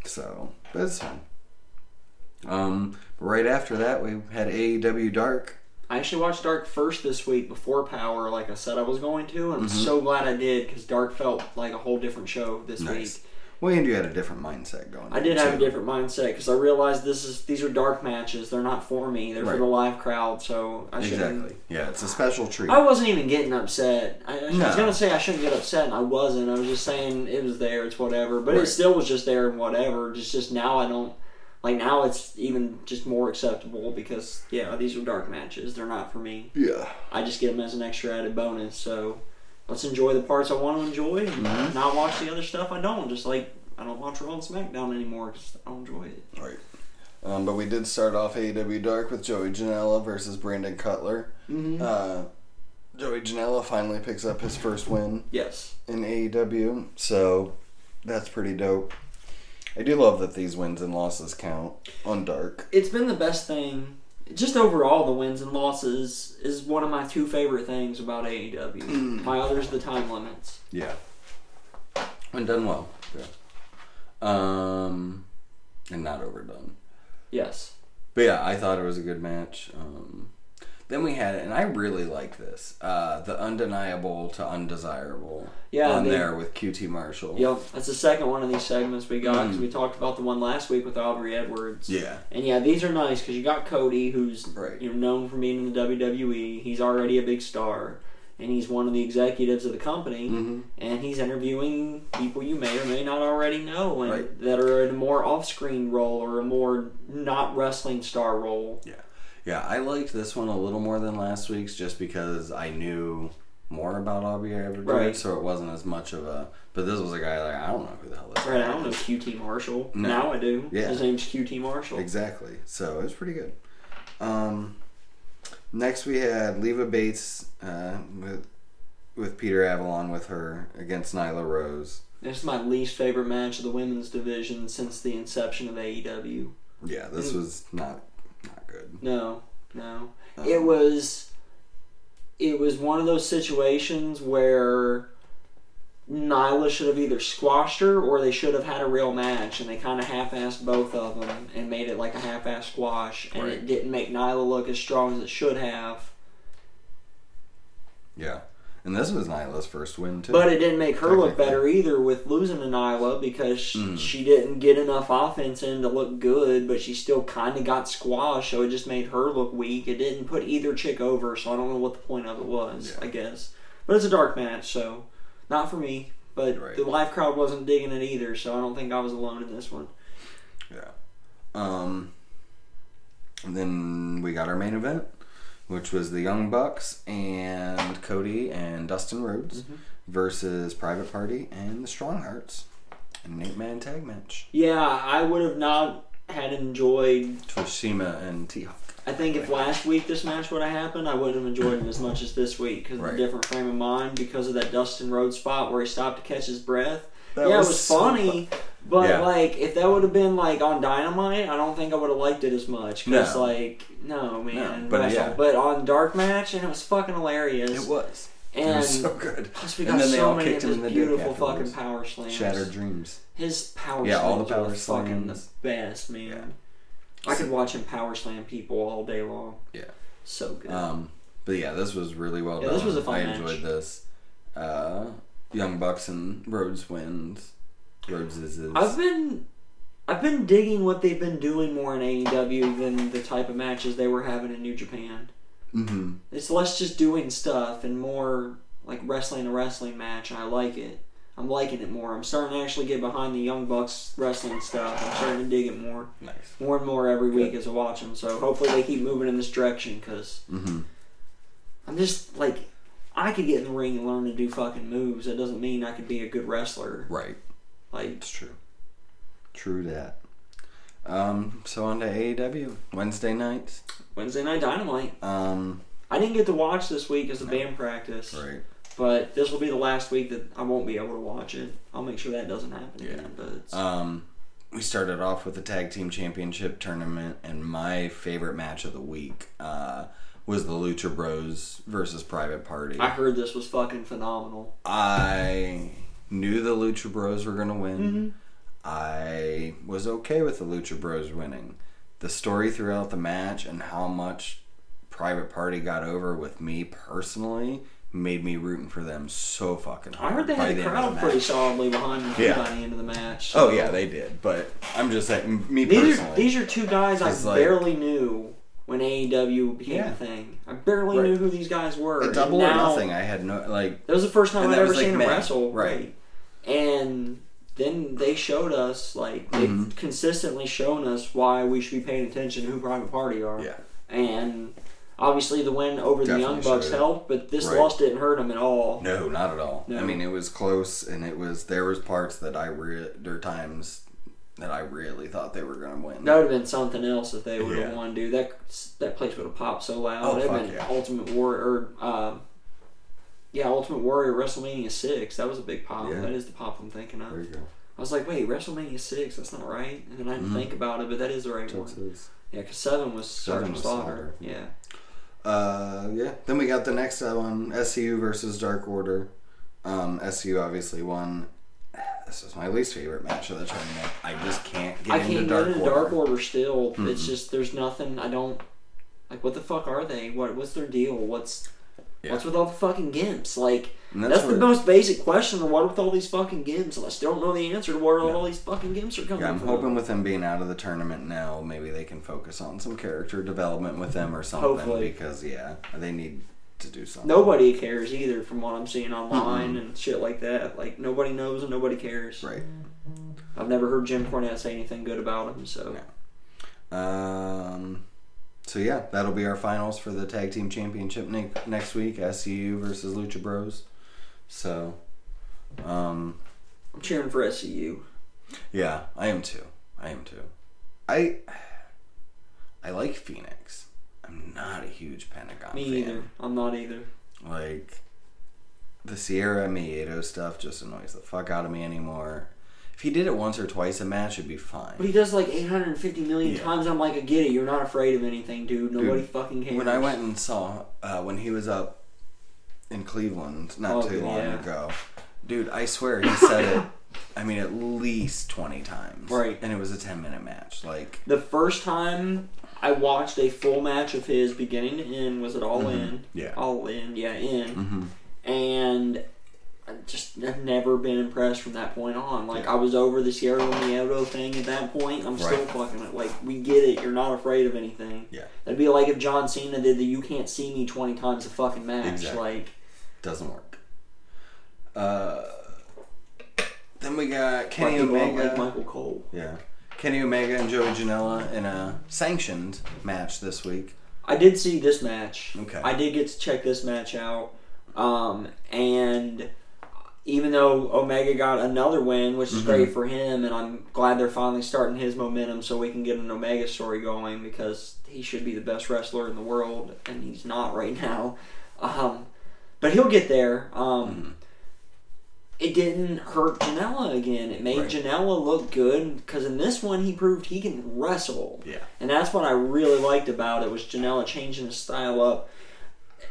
So, but it's fine. Um, right after that, we had AEW Dark. I actually watched Dark first this week before Power, like I said I was going to, and I'm Mm-hmm. so glad I did because Dark felt like a whole different show this Nice. week. Well, and you had a different mindset going. On. I did have a different mindset because I realized this is these are dark matches. They're not for me. They're Right. for the live crowd. So I shouldn't. Exactly. Yeah, it's a special treat. I wasn't even getting upset. I, I No. was gonna say I shouldn't get upset, and I wasn't. I was just saying it was there. It's whatever. But it still was just there and whatever. Just just now I don't like now it's even just more acceptable because yeah these are dark matches. They're not for me. Yeah. I just get them as an extra added bonus. So let's enjoy the parts I want to enjoy and Mhm. not watch the other stuff I don't. Just like I don't watch Raw and SmackDown anymore because I don't enjoy it. Right. Um, but we did start off AEW Dark with Joey Janela versus Brandon Cutler. Mm-hmm. Uh, Joey Janela finally picks up his first win yes. in AEW, so that's pretty dope. I do love that these wins and losses count on Dark. it's been the best thing. Just overall, the wins and losses is one of my two favorite things about AEW. my other's the time limits. Yeah. And done well. Yeah. Um, and not overdone. Yes. But yeah, I thought it was a good match. Um, then we had, and I really like this, uh, the undeniable to undesirable Yeah, on they- there with QT Marshall. Yep. That's the second one of these segments we got because Mm. we talked about the one last week with Aubrey Edwards. Yeah. And yeah, these are nice because you got Cody, who's Right. you know known for being in the WWE. He's already a big star, and he's one of the executives of the company. Mm-hmm. And he's interviewing people you may or may not already know, and Right. that are in a more off-screen role or a more not wrestling star role. Yeah, I liked this one a little more than last week's just because I knew more about Aubrey Edwards, Right. so it wasn't as much of a. But this was a guy like I don't know who the hell this Right, I don't know. QT Marshall. No. Now I do. Yeah. His name's QT Marshall. Exactly. So it was pretty good. Um, next we had Leva Bates uh, with with Peter Avalon with her against Nyla Rose. This is my least favorite match of the women's division since the inception of AEW. Yeah, this Mm. was not good. No, no. Um, It was it was one of those situations where Nyla should have either squashed her or they should have had a real match, and they kind of half-assed both of them and made it like a half-ass squash, and Right. it didn't make Nyla look as strong as it should have. Yeah, and this was Nyla's first win too. But it didn't make her look better either with losing to Nyla because Mm. she didn't get enough offense in to look good, but she still kind of got squashed, so it just made her look weak. It didn't put either chick over, so I don't know what the point of it was, Yeah. I guess. But it's a dark match, so not for me. But Right. the live crowd wasn't digging it either, so I don't think I was alone in this one. Yeah. Um. and then we got our main event, which was the Young Bucks and Cody and Dustin Rhodes Mhm. versus Private Party and the Strong Hearts. An eight man tag match. Yeah, I would have not had enjoyed Toshima and T Hawk. I think if last week this match would have happened, I wouldn't have enjoyed it as much as this week because Right. of the different frame of mind because of that Dustin Rhodes spot where he stopped to catch his breath. That yeah, was it was so funny, but Yeah. like if that would have been like on Dynamite, I don't think I would have liked it as much because No. like no man, but wrestle. yeah. but on Dark Match and it was fucking hilarious. It was. And It was so good. plus we And got so all many of his in the beautiful fucking power slams. Shattered Dreams. His power Yeah, all the slams are fucking the best, man. Yeah. I could watch him power slam people all day long. Yeah. So good. Um, but yeah, this was really well Yeah, done. this was a fun I match. enjoyed this. Uh, Young Bucks and Rhodes wins. Rhodes is. is I've been I've been digging what they've been doing more in AEW than the type of matches they were having in New Japan. hmm It's less just doing stuff and more like wrestling a wrestling match, I like it. I'm liking it more. I'm starting to actually get behind the Young Bucks wrestling stuff. I'm starting to dig it more, Nice. more and more every week as I watch them. So hopefully they keep moving in this direction because hmm I'm just like I could get in the ring and learn to do fucking moves. That doesn't mean I could be a good wrestler. Right. Like It's true. True that. Um, so on to AEW Wednesday nights. Wednesday Night Dynamite. Um, I didn't get to watch this week as a band practice, right. but this will be the last week that I won't be able to watch it. I'll make sure that doesn't happen Yeah. again. But it's, Um, we started off with the tag team championship tournament, and my favorite match of the week uh, was the Lucha Bros versus Private Party. I heard this was fucking phenomenal. I knew the Lucha Bros were going to win. Mm-hmm. I was okay with the Lucha Bros winning. The story throughout the match and how much Private Party got over with me personally made me rooting for them so fucking hard. I heard they had the the end of crowd the pretty solidly behind them Yeah. by the end of the match. Oh yeah, they did. But I'm just saying, me These personally. are these are two guys I like- barely knew when AEW became Yeah. a thing. I barely Right. knew who these guys were. a double or nothing. I had no like. That was the first time I'd ever like, seen him May. wrestle. Right. And then they showed us, like, they've Mhm. consistently shown us why we should be paying attention to who Private Party are. Yeah. And obviously the win over the Young Bucks helped, but this Right. loss didn't hurt them at all. No, not at all. No. I mean, it was close, and it was there was parts that I re- there times that I really thought they were going to win. That would have been something else if they would have Yeah. won, dude. That that place would have popped so loud. Oh, It'd have fuck been yeah. Ultimate Warrior, or, um, yeah, Ultimate Warrior WrestleMania six. That was a big pop. Yeah. That is the pop I'm thinking of. There you go. I was like, wait, WrestleMania six? That's not right. And then I didn't Mhm. think about it, but that is the right That's one. it. Yeah, because seven was Seven Sergeant Slaughter. Slaughter. Yeah. Uh, yeah. Then we got the next one: SCU versus Dark Order. Um, SCU obviously won. This is my least favorite match of the tournament. I just can't get I into can't Dark get into Order. Dark Order still. It's Mm-mm. just there's nothing. I don't like. What the fuck are they? What what's their deal? What's Yeah. what's with all the fucking gimps? Like that's, where- the most basic question. What with all these fucking gimps? And I still don't know the answer to where No. all these fucking gimps are coming Yeah, I'm from. hoping with them being out of the tournament now, maybe they can focus on some character development with them or something. Hopefully. Because yeah, they need to do something. Nobody cares either, from what I'm seeing online and shit like that. Like nobody knows and nobody cares. Right. I've never heard Jim Cornette say anything good about him. So No. Um. So yeah, that'll be our finals for the tag team championship ne- next week. SCU versus Lucha Bros. So, um, I'm cheering for SCU. yeah, I am too. I am too. I I like Fenix. Not a huge Pentagon Me fan. either. I'm not either. Like the Cero Miedo stuff just annoys the fuck out of me anymore. If he did it once or twice a match, it'd be fine. But he does like 850 million Yeah. times. I'm like, I get it. You're not afraid of anything, dude. Nobody Dude, fucking cares. When I went and saw uh, when he was up in Cleveland not Oh, too long yeah. ago, dude, I swear he said it. I mean, at least twenty times, Right. And it was a ten minute match. Like, the first time I watched a full match of his beginning to end was it All Mhm. In? Yeah. All In, yeah, in. hmm And I just have never been impressed from that point on. Like Yeah. I was over the Cero Miedo thing at that point. I'm still fucking it. Like we get it. You're not afraid of anything. Yeah. That'd be like if John Cena did the "You Can't See Me" 20 times a fucking match. Exactly. Like doesn't work. Uh, then we got Kenny Kenny Omega. like Michael Cole. Yeah. Kenny Omega and Joey Janela in a sanctioned match this week. I did see this match. Okay. I did get to check this match out. Um, and even though Omega got another win, which is Mhm. great for him, and I'm glad they're finally starting his momentum so we can get an Omega story going because he should be the best wrestler in the world, and he's not right now. Um, but he'll get there. Um, Mhm. It didn't hurt Janela again. It made Right. Janela look good because in this one he proved he can wrestle. Yeah. And that's what I really liked about it was Janela changing his style up.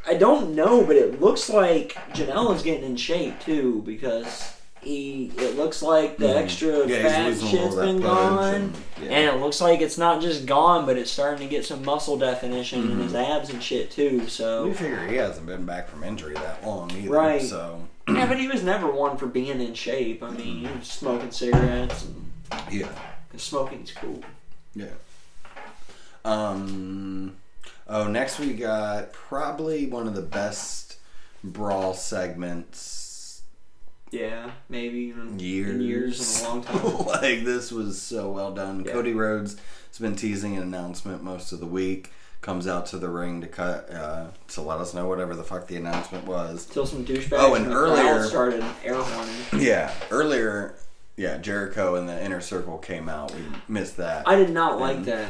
I don't know, but it looks like Janela's getting in shape too because he it looks like the Mhm. extra Yeah, fat shit's been gone. and- yeah. And it looks like it's not just gone, but it's starting to get some muscle definition in Mhm. his abs and shit too. So We figure he hasn't been back from injury that long either. Right. So yeah, but he was never one for being in shape. I mean, he was smoking cigarettes and yeah, and smoking's cool. yeah. Um. Oh, next we got probably one of the best brawl segments Yeah, maybe in years. in years in a long time. like this was so well done. Yeah. Cody Rhodes has been teasing an announcement most of the week. Comes out to the ring to cut uh, to let us know whatever the fuck the announcement was. Till some douchebags Oh, and earlier- started air horning. Yeah, earlier, yeah, Jericho and the inner circle came out. We missed that. I did not like that.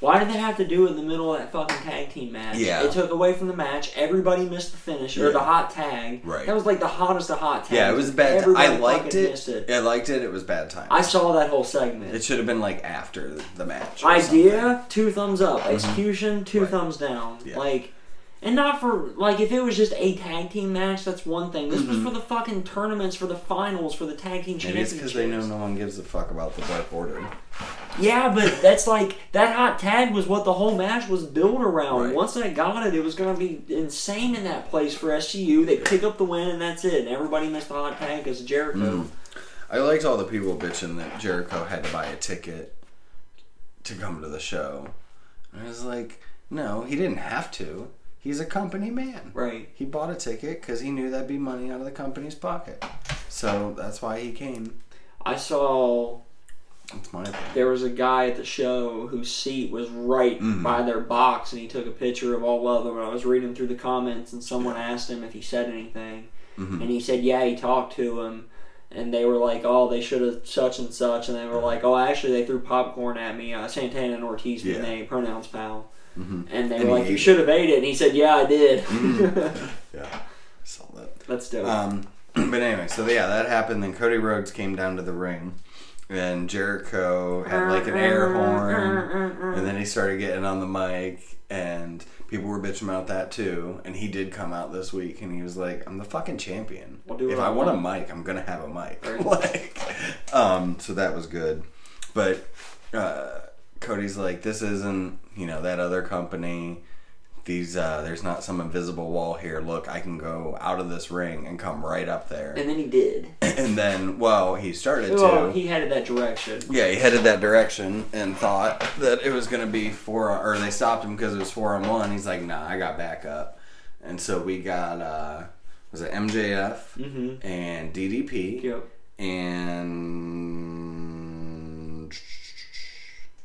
Why did they have to do it in the middle of that fucking tag team match? Yeah. It took away from the match. Everybody missed the finish or Yeah. the hot tag. Right. That was like the hottest of hot tags. Yeah, it was a bad. I liked it. It. I liked it. It was bad time. I saw that whole segment. it should have been like after the match. Idea, two thumbs up. Execution, two Mm-hmm. Right. thumbs down. Yeah. Like, and not for like if it was just a tag team match, that's one thing. This was Mhm. for the fucking tournaments, for the finals, for the tag team something. Maybe it's championships. because they know no one gives a fuck about the Dark Order. Yeah, but that's like that hot tag was what the whole match was built around. Right. Once they got it, it was gonna be insane in that place for SCU. They pick up the win and that's it. And everybody missed the hot tag because Jericho. Mhm. I liked all the people bitching that Jericho had to buy a ticket to come to the show. And I was like, no, he didn't have to. He's a company man. Right. He bought a ticket because he knew that'd be money out of the company's pocket. So that's why he came. I saw That's my opinion. there was a guy at the show whose seat was right Mhm. by their box, and he took a picture of all of them. And I was reading through the comments, and someone asked him if he said anything, Mhm. and he said, "Yeah, he talked to him." And they were like, "Oh, they should have such and such," and they were like, "Oh, actually, they threw popcorn at me." Uh, Santana and Ortiz, Yeah. yeah. they pronouns pal, Mhm. and they And were like, "You should have ate it," and he said, "Yeah, I did." Mhm. Yeah, I saw that. That's dope. Um, but anyway, so yeah, that happened. Then Cody Rhodes came down to the ring, and Jericho had like an air horn, and then he started getting on the mic, and people were bitching about that too. And he did come out this week, and he was like, "I'm the fucking champion. I'll do if I I want a mic, I'm gonna have a mic." Like, um, so that was good. But uh, Cody's like, "This isn't, you know, that other company." These uh, there's not some invisible wall here. Look, I can go out of this ring and come right up there. and then he did. And then, well, he started Well, to. he headed that direction. Yeah, he headed that direction and thought that it was going to be four, or they stopped him because it was four on one. He's like, nah, I got back up. And so we got, uh, was it MJF Mm-hmm. and DDP Yep. and.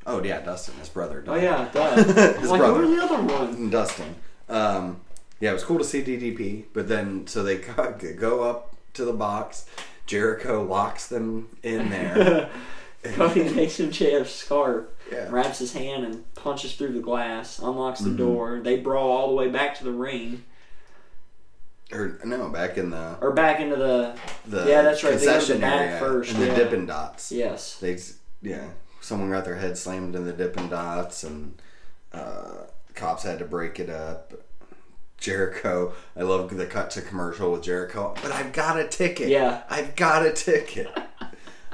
Oh, yeah, Dustin, his brother. Oh yeah, that. His like, brother. who was the other one? Dustin. Um, yeah, it was cool to see DDP, but then so they go go up to the box. Jericho locks them in there. Cody makes MJF's scarf, Yeah. wraps his hand, and punches through the glass, unlocks the Mhm. door. They brawl all the way back to the ring, or no, back in the or back into the. the Yeah, that's right, they go to the concession back area first, and the yeah. Dippin' Dots. Yes. They yeah, someone got their head slammed in the Dippin' Dots, and uh, cops had to break it up. Jericho, I love the cut to commercial with Jericho, but I've got a ticket. Yeah. I've got a ticket.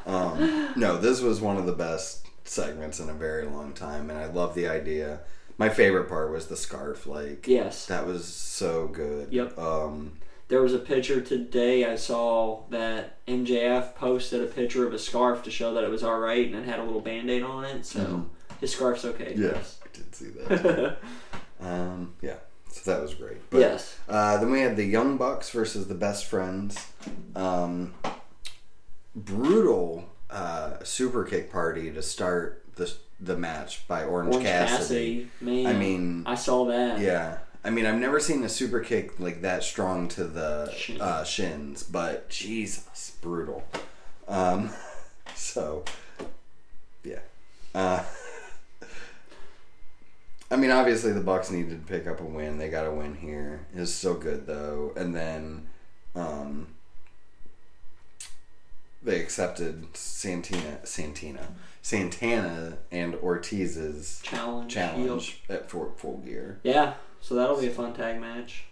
um, no, this was one of the best segments in a very long time, and I love the idea. My favorite part was the scarf. Like, Yes. that was so good. Yep. Um, There was a picture today I saw that MJF posted a picture of a scarf to show that it was all right, and it had a little band-aid on it, so Mhm. his scarf's okay. yes, I did see that. um, yeah, so that was great. But, yes. Uh, then we had the Young Bucks versus the Best Friends. Um, brutal uh, super kick party to start the the match by Orange, Orange Cassidy. Cassidy, man. I mean, I saw that. Yeah, I mean, I've never seen a super kick like that strong to the uh, shins, but Jesus, brutal. Um, so, yeah. Uh, I mean, obviously the Bucks needed to pick up a win. They got a win here. It was so good though, and then um, they accepted Santina, Santina, Santana, and Ortiz's Challenge. challenge at Fort Full Gear. Yeah. So that'll be a fun tag match.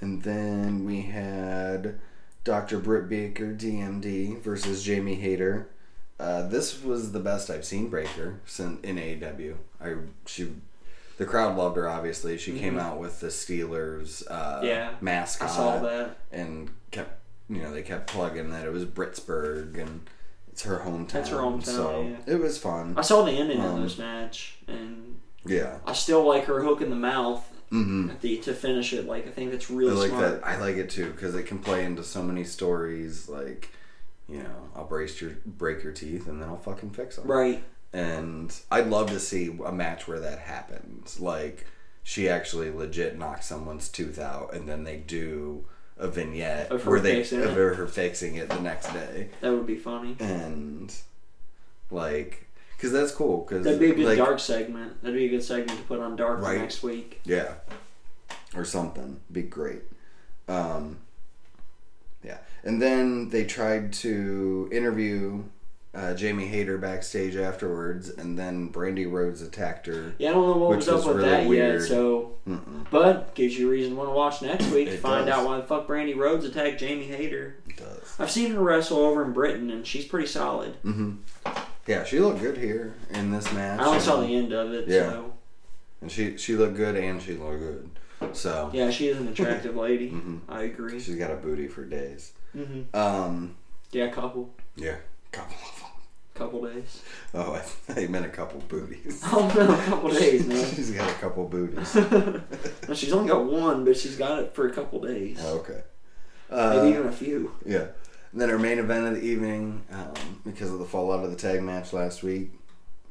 And then we had Dr. Britt Baker, DMD, versus Jamie Hayter. Uh, this was the best I've seen Breaker since in AEW. I she, the crowd loved her. Obviously, she came Mhm. out with the Steelers uh, Yeah, mascot I saw that. and kept you know they kept plugging that it was Britsburg and it's her hometown. That's her hometown, So yeah. it was fun. I saw the ending Um, of this match, and Yeah. I still like her hook in the mouth Mm-hmm. at the to finish it. Like I think that's I really like smart. that. I like it too because it can play into so many stories. Like, you know, I'll brace your break your teeth and then I'll fucking fix them. Right. And I'd love to see a match where that happens. Like, she actually legit knocks someone's tooth out, and then they do a vignette Of her where they of her fixing it the next day. That would be funny. And like, because that's cool. Because That'd be a good like, dark segment. That'd be a good segment to put on dark for Right. next week. Yeah. Or something. Be great. Um, yeah. And then they tried to interview uh, Jamie Hayter backstage afterwards, and then Brandy Rhodes attacked her. Yeah, I don't know what was up was with really that weird. yet. So, Mm-mm, but gives you a reason to want to watch next week to find does. out why the fuck Brandy Rhodes attacked Jamie Hayter. it does. I've seen her wrestle over in Britain, and she's pretty solid. hmm Yeah, she looked good here in this match. I only saw the end of it, Yeah. so and she she looked good, and she looked good. So yeah, she is an attractive lady. Mhm. I agree. she's got a booty for days. hmm Um, Yeah, couple, yeah, couple of them. couple days. Oh, I thought meant a couple booties. Oh no, a couple days, man. she's got a couple booties. No, she's only got one, but she's got it for a couple days, Okay. maybe Uh, even a few. yeah. And then our main event of the evening, um, because of the fallout of the tag match last week,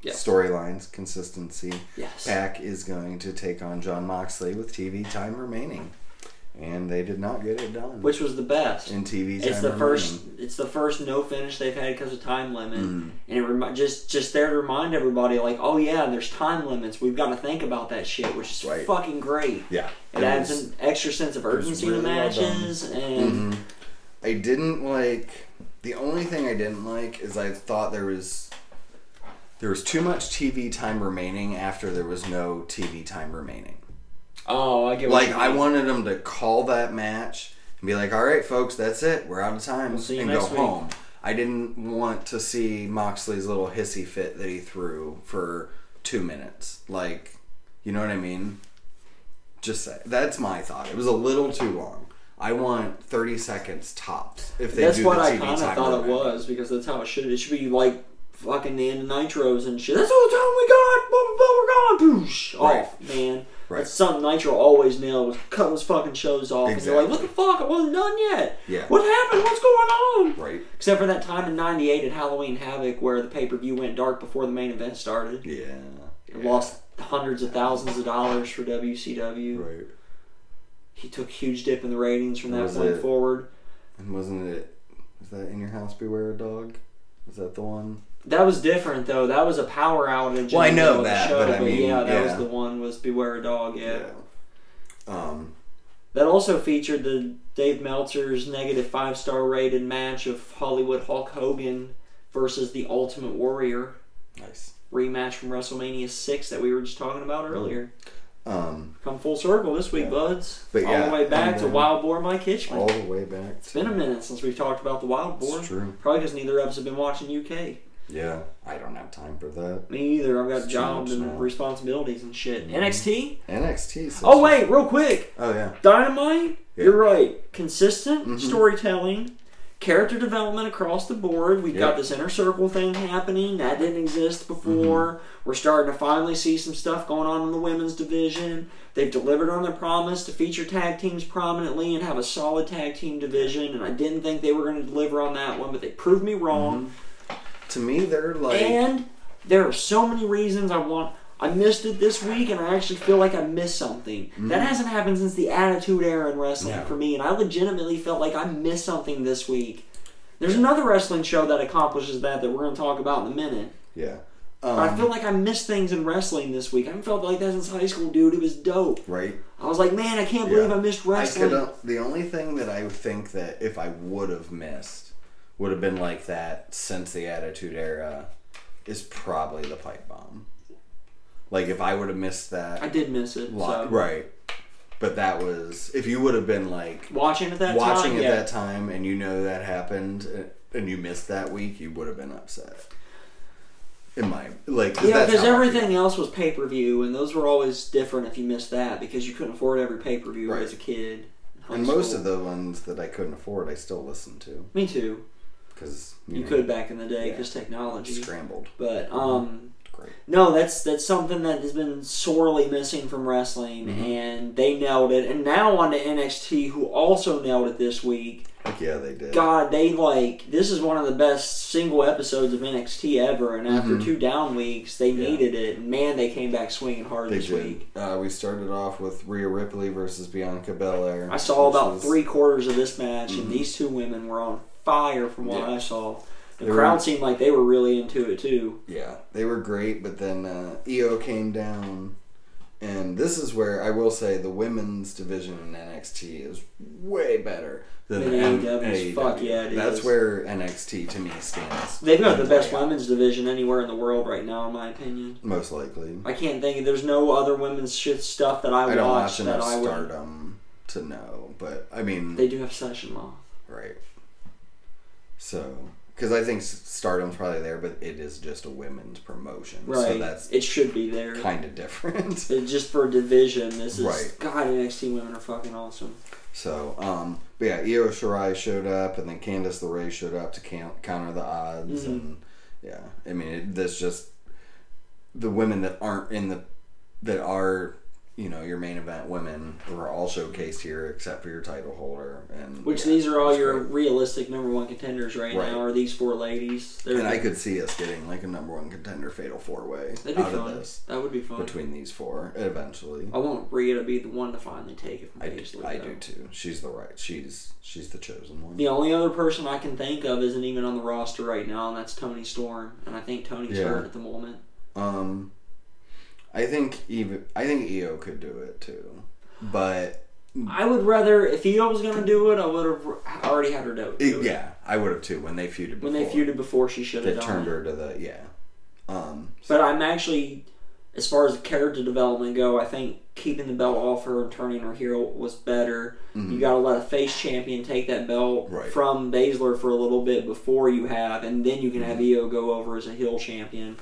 storylines, consistency. Yes. Pac is going to take on Jon Moxley with TV time remaining, and they did not get it done Which was the best. in TV time It's the remaining. first. It's the first no finish they've had because of time limit, Mhm. and it remi- just just there to remind everybody, like, oh yeah, there's time limits. We've got to think about that shit, which is Right. fucking great. Yeah. It, adds an extra sense of was urgency really to well matches, and Mhm. I didn't like. The only thing I didn't like is I thought there was there was too much TV time remaining after there was no TV time remaining. oh, I get what Like I wanted them to call that match and be like, "All right, folks, that's it. We're out of time," We'll see you and go week. home. I didn't want to see Moxley's little hissy fit that he threw for two minutes. Like, you know what I mean? Just say that's my thought. It was a little too long. I want thirty seconds tops if they That's do what the I TV kind of thought it was because that's how it should. It should be like fucking the end of Nitros and shit. That's all the time we got. Blah blah blah. We're gone. Boosh. Right. Off, man. Right. That's something Nitro always nailed. Was cut those fucking shows off, and you're like, what the fuck? I wasn't done yet. Yeah. What happened? What's going on? Right. Except for that time in '98 at Halloween Havoc where the pay per view went dark before the main event started. Yeah. It Lost hundreds of thousands of dollars for WCW. Right. He took huge dip in the ratings from that Was point it- forward. And wasn't it? Was that in your house? Beware a dog. Was that the one? That was different though. That was a power outage. Well, I know middle of the that, show, but I mean, yeah, that yeah. was the one. Was Beware a Dog? Yeah. Um. That also featured the Dave Meltzer's negative five star rated match of Hollywood Hulk Hogan versus the Ultimate Warrior Nice. rematch from WrestleMania six that we were just talking about earlier. Um. Come full circle this week, Yeah. buds. But All yeah, the way back to Wild Boar Mike Hitchman. All the way back. it's been a minute since we've talked about the Wild Boar. It's true. Probably because neither of us have been watching UK. Yeah. I don't have time for that. Me either. I've got It's jobs and now. responsibilities and shit. Mhm. NXT. NXT. Oh wait, real quick. Oh yeah. Dynamite. Yeah. You're right. Consistent Mhm. storytelling, character development across the board. We've got this inner circle thing happening that didn't exist before. Mm-hmm. We're starting to finally see some stuff going on in the women's division. They've delivered on their promise to feature tag teams prominently and have a solid tag team division. And I didn't think they were going to deliver on that one, but they proved me wrong. To me, they're like. And there are so many reasons I want. I missed it this week, and I actually feel like I missed something. That hasn't happened since the Attitude Era in wrestling No. for me, and I legitimately felt like I missed something this week. There's another wrestling show that accomplishes that that we're going to talk about in a minute. yeah. But I Um, feel like I missed things in wrestling this week. I haven't felt like that since high school, dude. It was dope. right. I was like, man, I can't Yeah. believe I missed I wrestling. could. The only thing that I think that if I would have missed would have been like that since the Attitude Era is probably the pipe bomb. Like if I would have missed that, I did miss it. Li- So. Right. But that was if you would have been like Watching at that watching time, at yeah. that time and you know that happened uh, and you missed that week, you would have been upset. In my like, Yeah, because everything else was pay per view, and those were always different if you missed that because you couldn't afford every pay per view Right. as a kid. and most of the ones that I couldn't afford, I still listened to Me too. because You could back in the day Yeah. because technology. scrambled. But um, Great. no, that's that's something that has been sorely missing from wrestling, Mhm. and they nailed it. And now on to NXT, who also nailed it this week. Like, yeah, they did. God, they like this is one of the best single episodes of NXT ever. And after Mhm. two down weeks, they Yeah. needed it. And man, they came back swinging hard They this did. week. Uh, we started off with Rhea Ripley versus Bianca Belair. I saw about was- three quarters of this match, Mhm. and these two women were on fire from what Yeah. I saw. The They were- crowd seemed like they were really into it too. Yeah, they were great, but then uh, Io came down, and this is where I will say the women's division in NXT is way better than AEW's. AEW. Fuck yeah, it That's is. where NXT to me stands. They've got the best women's division anywhere in the world right now, in my opinion. Most likely. I can't think. There's no other women's shit stuff that I, I don't watch that enough I would. Stardom to know, but I mean, They do have Session Law. right. So, because I think Stardom's probably there, but it is just a women's promotion, Right. so that's it should be there. kind of different. It- just for division, this is Right. God. NXT women are fucking awesome. So, um, but yeah, Io Shirai showed up, and then Candice LeRae showed up to count, counter the odds, Mhm. and yeah, I mean, it, that's just the women that aren't in the that are you know your main event women were all showcased here except for your title holder, and Which yeah, these are all your great. realistic number one contenders right, Right. now. Are these four ladies? They're, And I could see us getting like a number one contender fatal four way That'd be out of this That would be fun. between these four eventually. I want Rhea to be the one to finally take it from I, Paisley. I though. do too. She's the right. She's she's the chosen one. The only other person I can think of isn't even on the roster right now, and that's Toni Storm. And I think Toni's Yeah. hurt at the moment. Um, I think even I think Io could do it too, but I would rather, if Io was going to do it, I would have already had her do it. yeah, I would have too when they feuded. Before. When they feuded before, she should have turned it. her to the yeah. Um, But I'm actually, as far as character development go, I think keeping the belt off her and turning her heel was better. You got to let a face champion take that belt Mm-hmm. Right. from Baszler for a little bit before you have, and then you can have Mm-hmm. Io go over as a heel champion.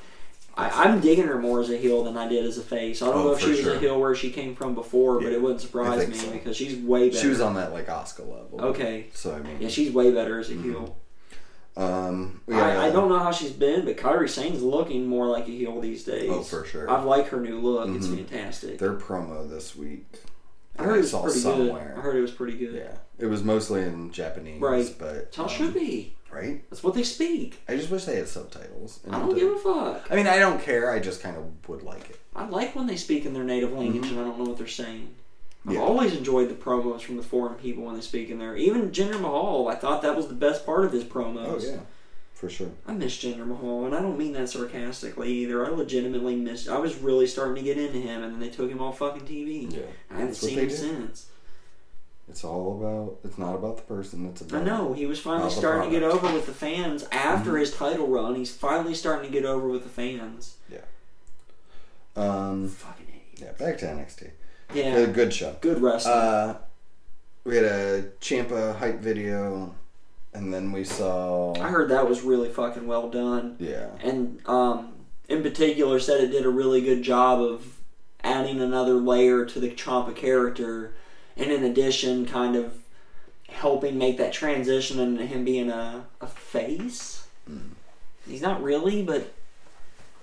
I, I'm digging her more as a heel than I did as a face. I don't Oh, know if she was sure. a heel where she came from before, but it wouldn't surprise me so. because she's way better. she was on that like Oscar level. Okay. So I mean, Yeah, she's way better as a Mm-hmm. heel. um, got, I, I don't know how she's been, but Kairi Sane's looking more like a heel these days. Oh, for sure. I like her new look. It's Mhm. fantastic. their promo this week. I heard it was pretty somewhere. good. I heard it was pretty good. Yeah, it was mostly in Japanese, Right. But it um, should be. Right? That's what they speak. I just wish they had subtitles. I don't give a fuck. I mean, I don't care. I just kind of would like it. I like when they speak in their native language and I don't know what they're saying. I've Mm-hmm. Yeah. always enjoyed the promos from the foreign people when they speak in there. Even Jinder Mahal, I thought that was the best part of his promos. Oh yeah, for sure. I miss Jinder Mahal, and I don't mean that sarcastically either. I legitimately missed. I was really starting to get into him, and then they took him off fucking TV. Yeah, I haven't seen him do. since. It's all about. It's not about the person. It's about. I know he was finally starting to get over with the fans after Mhm. his title run. He's finally starting to get over with the fans. Yeah. Um. Fucking. Yeah. Back to NXT. Yeah, A good show. good wrestling. Uh, we had a Ciampa hype video, and then we saw. I heard that was really fucking well done, Yeah. and um, in particular, said it did a really good job of adding another layer to the Ciampa character, and in addition, kind of helping make that transition into him being a, a face. Mm. He's not really, but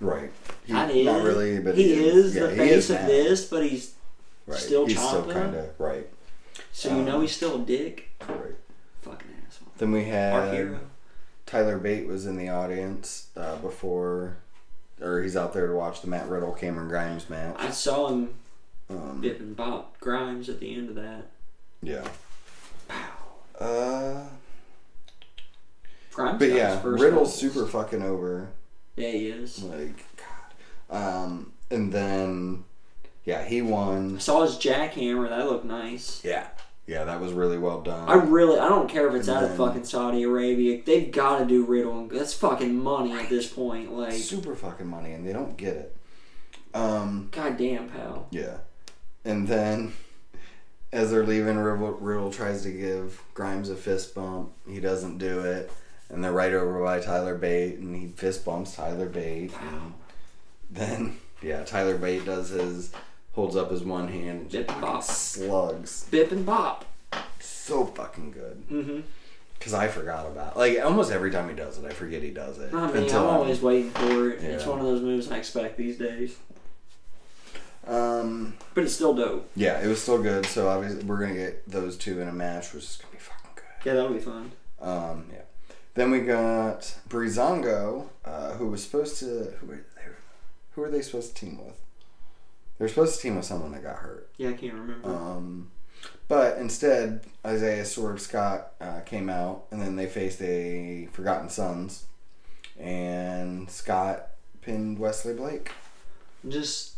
Right. He, Kinda is. Not really, but he, is Yeah, the he face is of this, but he's Right. still He's still kind of right. so you know Um, he's still a dick. Right. Fucking asshole. Then we have Our hero. Tyler Bate was in the audience uh, before, or he's out there to watch the Matt Riddle Cameron Grimes match. I saw him Um, bipping Bob Grimes at the end of that. yeah. Pow. Uh, Grimes but yeah, Riddle's super fucking over. Yeah, he is. Like God. Um, and then yeah, he won. I saw his jackhammer. That looked nice. Yeah. Yeah, that was really well done. I really, I don't care if it's And out of fucking Saudi Arabia. They've got to do Riddle. That's fucking money at this point. Like, super fucking money, and they don't get it. Um, goddamn, pal. yeah, and then as they're leaving, Riddle, Riddle tries to give Grimes a fist bump. He doesn't do it, and they're right over by Tyler Bate, and he fist bumps Tyler Bate. And then yeah, Tyler Bate does his holds up his one hand and Bip just bop. slugs. Bip and bop. So fucking good. Mm-hmm. Because I forgot about like almost every time he does it, I forget he does it. I mean, I'm I'm- always waiting for it. It's one of those moves I expect these days. Um, But it's still dope. yeah, it was still good. So obviously we're gonna get those two in a match, which is gonna be fucking good. Yeah, that'll be fun. Um, yeah. Then we got Breezango, uh, who was supposed to who were they? Who were they supposed to team with? They were supposed to team with someone that got hurt. Yeah, I can't remember. Um, but instead, Isaiah Swerve Scott uh, came out, and then they faced a Forgotten Sons and Scott pinned Wesley Blake. Just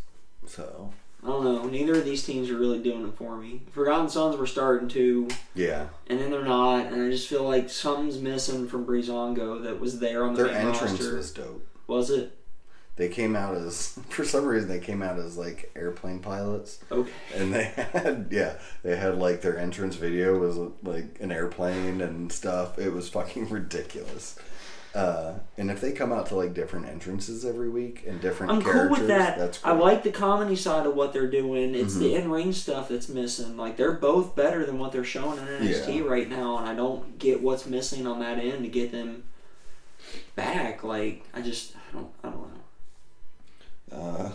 So I don't know. Neither of these teams are really doing it for me. Forgotten Sons were starting to, yeah, and then they're not, and I just feel like something's missing from Breezango that was there on the their main entrance roster. was dope. Was it? They came out as for some reason they came out as like airplane pilots. Okay. And they had, yeah, they had like their entrance video was like an airplane and stuff. It was fucking ridiculous. Uh, and if they come out to like different entrances every week and different I'm cool with that. that's I like the comedy side of what they're doing. It's the Mm-hmm. in ring stuff that's missing. Like they're both better than what they're showing in NXT Yeah. right now, and I don't get what's missing on that end to get them back. Like I just I don't I don't know. Uh,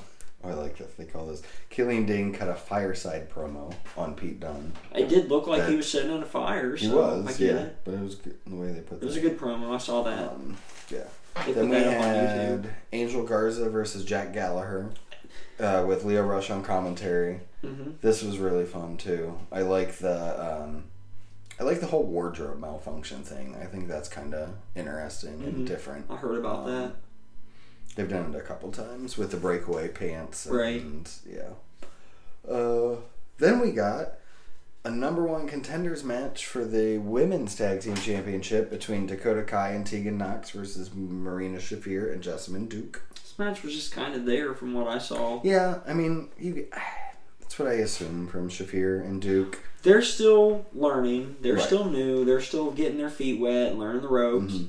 I like that they call this. Killian Dain cut a fireside promo on Pete Dunne. It did look like he was sitting on a fire. He so I was, get yeah, it. but it was good, the way they put It was a good promo. I saw that. Um, yeah. They Then we that had Angel Garza versus Jack Gallagher uh, with Lio Rush on commentary. hmm This was really fun too. I like the um, I like the whole wardrobe malfunction thing. I think that's kind of interesting Mhm. and different. I heard about Um, that. They've done it a couple times with the breakaway pants. And, Right. Yeah. Uh, then we got a number one contenders match for the women's tag team championship between Dakota Kai and Tegan Nox versus Marina Shafir and Jessamyn Duke. This match was just kind of there from what I saw. Yeah, I mean, you. That's what I assume from Shafir and Duke. They're still learning. They're Right. still new. They're still getting their feet wet and learning the ropes. Mhm.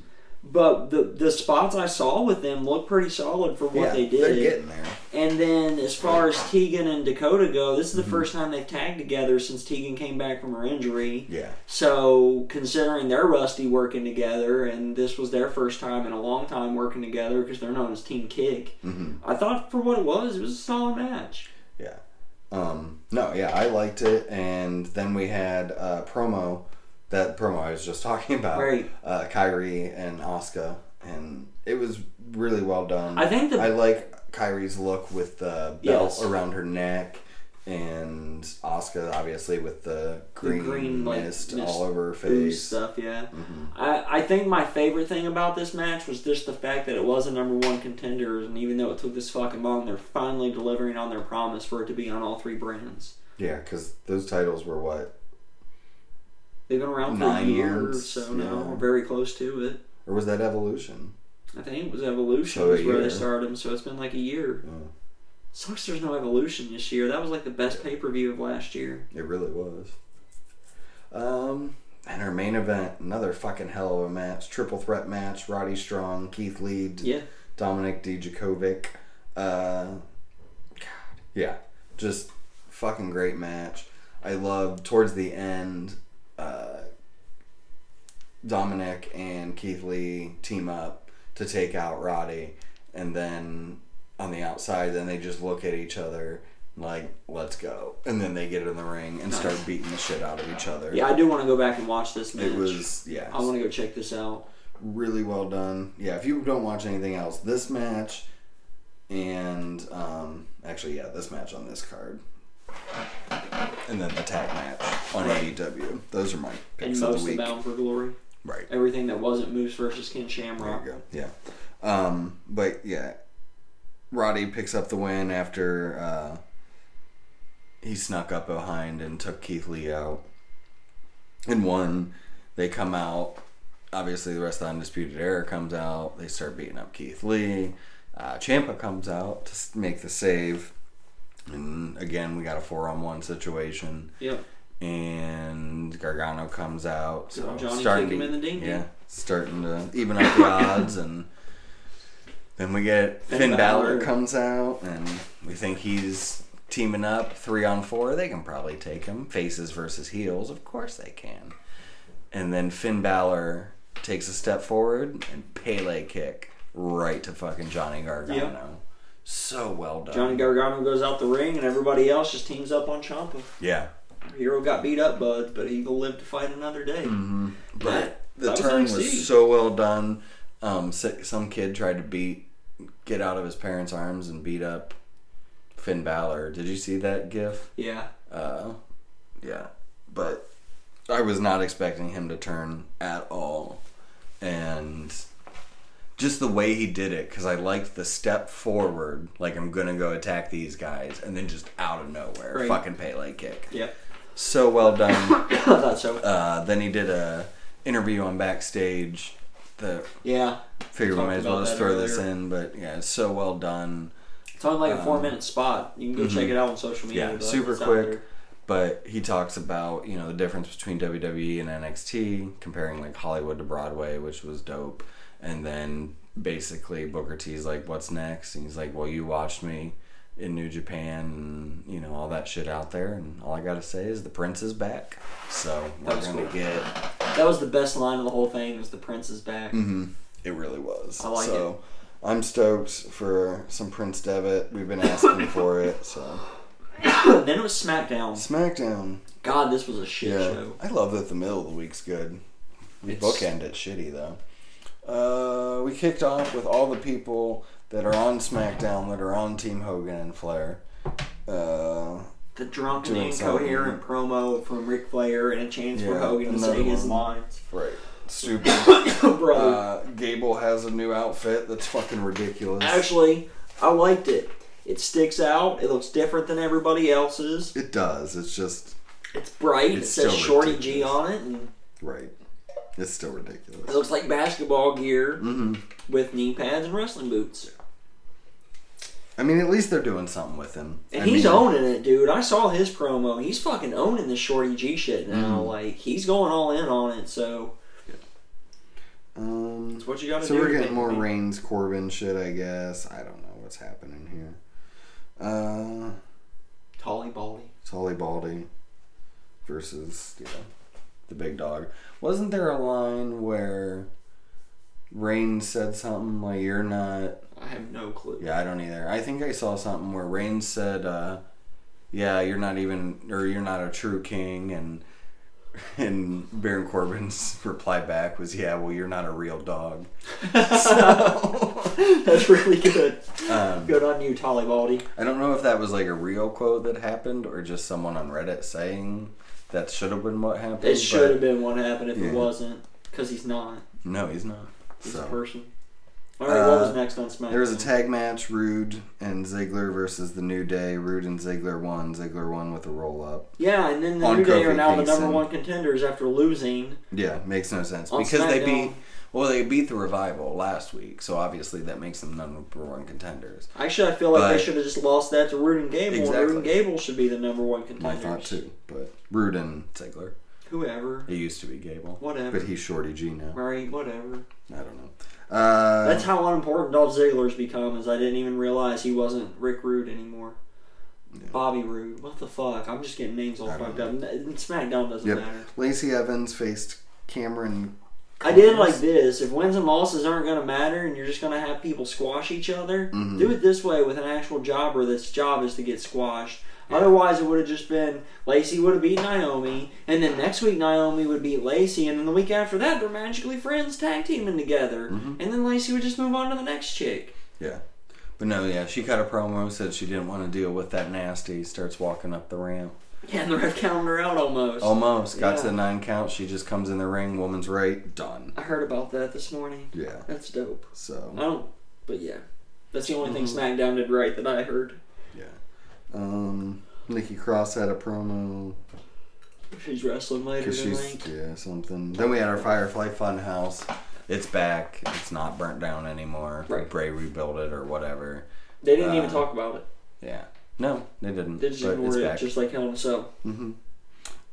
But the the spots I saw with them look pretty solid for what yeah, they did. They're getting there. And then as far as Tegan and Dakota go, this is the Mhm. first time they've tagged together since Tegan came back from her injury. Yeah. So considering they're rusty working together, and this was their first time in a long time working together because they're known as Team Kick, hmm I thought for what it was, it was a solid match. Yeah. Um, no, yeah, I liked it. And then we had a promo, that promo I was just talking about. Right. Uh, Kairi and Asuka. And it was really well done. I think the I like Kairi's look with the belt Yes. around her neck. And Asuka, obviously, with the green, green, like, mist, mist all over her face. stuff, yeah. Mhm. I, I think my favorite thing about this match was just the fact that it was a number one contender, and even though it took this fucking long, they're finally delivering on their promise for it to be on all three brands. Yeah, because those titles were what? They've been around for Nine a year or months, so now, yeah. or very close to it. Or was that Evolution? I think it was Evolution So where they started them, so it's been like a year. Yeah, Sucks there's no Evolution this year. That was like the best pay per view of last year. it really was. Um, and our main event, another fucking hell of a match. Triple threat match. Roddy Strong, Keith Lee, Yeah. Dominik Dijakovic. Uh, God, yeah, just fucking great match. I love towards the end, uh, Dominic and Keith Lee team up to take out Roddy, and then on the outside, then they just look at each other like, "Let's go," and then they get in the ring and start beating the shit out of each other. Yeah, I do want to go back and watch this match. it was yeah, I want to go check this out. really well done. Yeah, if you don't watch anything else, this match and um, actually, yeah, this match on this card, and then the tag match on Right. AEW. Those are my And picks of the week. Bound for Glory. Right. Everything that wasn't Moose versus Ken There Shamrock. you go. Yeah. Um, but yeah, Roddy picks up the win after uh, he snuck up behind and took Keith Lee out. And one, they come out. Obviously, the rest of the Undisputed Era comes out. They start beating up Keith Lee. Uh, Ciampa comes out to make the save. And again, we got a four on one situation. Yep. And Gargano comes out. So Oh, Johnny starting him to- in the ding-ding. Yeah, starting to even up the odds. And then we get Finn, Finn Balor Balor. comes out, and we think he's teaming up three on four. They can probably take him. Faces versus heels. Of course they can. And then Finn Balor takes a step forward and Pele kick right to fucking Johnny Gargano. So well done. Johnny Gargano goes out the ring, and everybody else just teams up on Ciampa. Yeah. Hero got beat up, bud, but he will live to fight another day. hmm That- But the that turn NXT. was so well done. Um, some kid tried to beat, get out of his parents' arms and beat up Finn Balor. Did you see that gif? Yeah. Uh, yeah, but I was not expecting him to turn at all, and just the way he did it because I liked the step forward, like I'm gonna go attack these guys, and then just out of nowhere, Right. fucking Pele kick. Yep. So well done. So. uh, then he did a interview on backstage. The Yeah. figure we might as well just throw this in, but yeah, it's so well done. It's only like a Um, four minute spot. You can go check mhm. it out on social media. Yeah, super quick. But he talks about you know the difference between WWE and NXT, comparing like Hollywood to Broadway, which was dope. And then basically Booker T's like, "What's next?" And he's like, "Well, you watched me in New Japan, and you know all that shit out there, and all I gotta say is the Prince is back." So we're That was gonna cool. get. That was the best line of the whole thing. Was the prince is back. hmm It really was. I like so, I'm stoked for some Prince Devitt. We've been asking for it. So then it was SmackDown. SmackDown. God, this was a shit yeah, show. I love that the middle of the week's good. We It's- bookend it shitty though. Uh, we kicked off with all the people that are on SmackDown that are on Team Hogan and Flair. Uh, The drunk and Doing incoherent promo from Ric Flair and a chance for Hogan to say his lines. right. Stupid. Bro, uh, Gable has a new outfit that's fucking ridiculous. actually, I liked it. It sticks out. It looks different than everybody else's. it does. It's just It's bright. It's it says Shorty G on it, and right. It's still ridiculous. it looks like basketball gear hmm with knee pads and wrestling boots. I mean, at least they're doing something with him. And I he's mean, owning it, dude. I saw his promo. He's fucking owning the Shorty G shit now. Mhm. Like he's going all in on it. So Um, that's what you got to so do. we're getting more me- Reigns Corbin shit, I guess. I don't know what's happening here. Uh, Tolly Baldy. Tully Baldy versus you know the big dog. Wasn't there a line where Reigns said something like "You're not"? I have no clue. Yeah, I don't either. I think I saw something where Reigns said, uh, "Yeah, you're not even, or you're not a true king," and and Baron Corbin's reply back was, "Yeah, well, you're not a real dog." That's really good. Um, Good on you, Tolly Baldy. I don't know if that was like a real quote that happened or just someone on Reddit saying that should have been what happened. It should have been what happened if Yeah. it wasn't. Because he's not. No, he's not. He's a person. All right, what Uh, was next on SmackDown? there was a tag match: Roode and Ziggler versus the New Day. Roode and Ziggler won. Ziggler won with a roll up. Yeah, and then the New Day are Kofi now the number one contenders after losing Yeah, makes no sense because they beat. Well, they beat the revival last week, so obviously that makes them number one contenders. Actually, I feel like they should have just lost that to Roode and Gable. and Roode and Exactly. Gable should be the number one contenders. thought too, but Roode and Ziggler. Whoever. It used to be Gable, Whatever. but he's Shorty G now. Right, whatever. I don't know. Uh, That's how unimportant Dolph Ziggler's become. Is I didn't even realize he wasn't Rick Rude anymore. Yeah. Bobby Roode. What the fuck? I'm just getting names all I fucked up. SmackDown doesn't Yep. matter. Lacey Evans faced Cameron. I did like this. If wins and losses aren't going to matter and you're just going to have people squash each other, Mhm. do it this way with an actual jobber that's job is to get squashed. Yeah. Otherwise, it would have just been Lacey would have beat Naomi, and then next week Naomi would beat Lacey, and then the week after that they're magically friends tag teaming together, Mhm. and then Lacey would just move on to the next chick. Yeah. But no, yeah, she cut a promo, said she didn't want to deal with that nasty, starts walking up the ramp. Yeah, and the ref counted her out almost. Almost. Got to the nine count. She just comes in the ring, woman's right, done. I heard about that this morning. Yeah. That's dope. I So, don't, but yeah, that's the only thing Mhm. SmackDown did right that I heard. Yeah. Um, Nikki Cross had a promo. She's wrestling later she's, yeah, something. Then we had our Firefly Funhouse. It's back. It's not burnt down anymore. Right. Bray rebuilt it or whatever. They didn't even Uh, talk about it. Yeah. No, they didn't. They just but it's ignored it, back. just like Hell in a Cell. hmm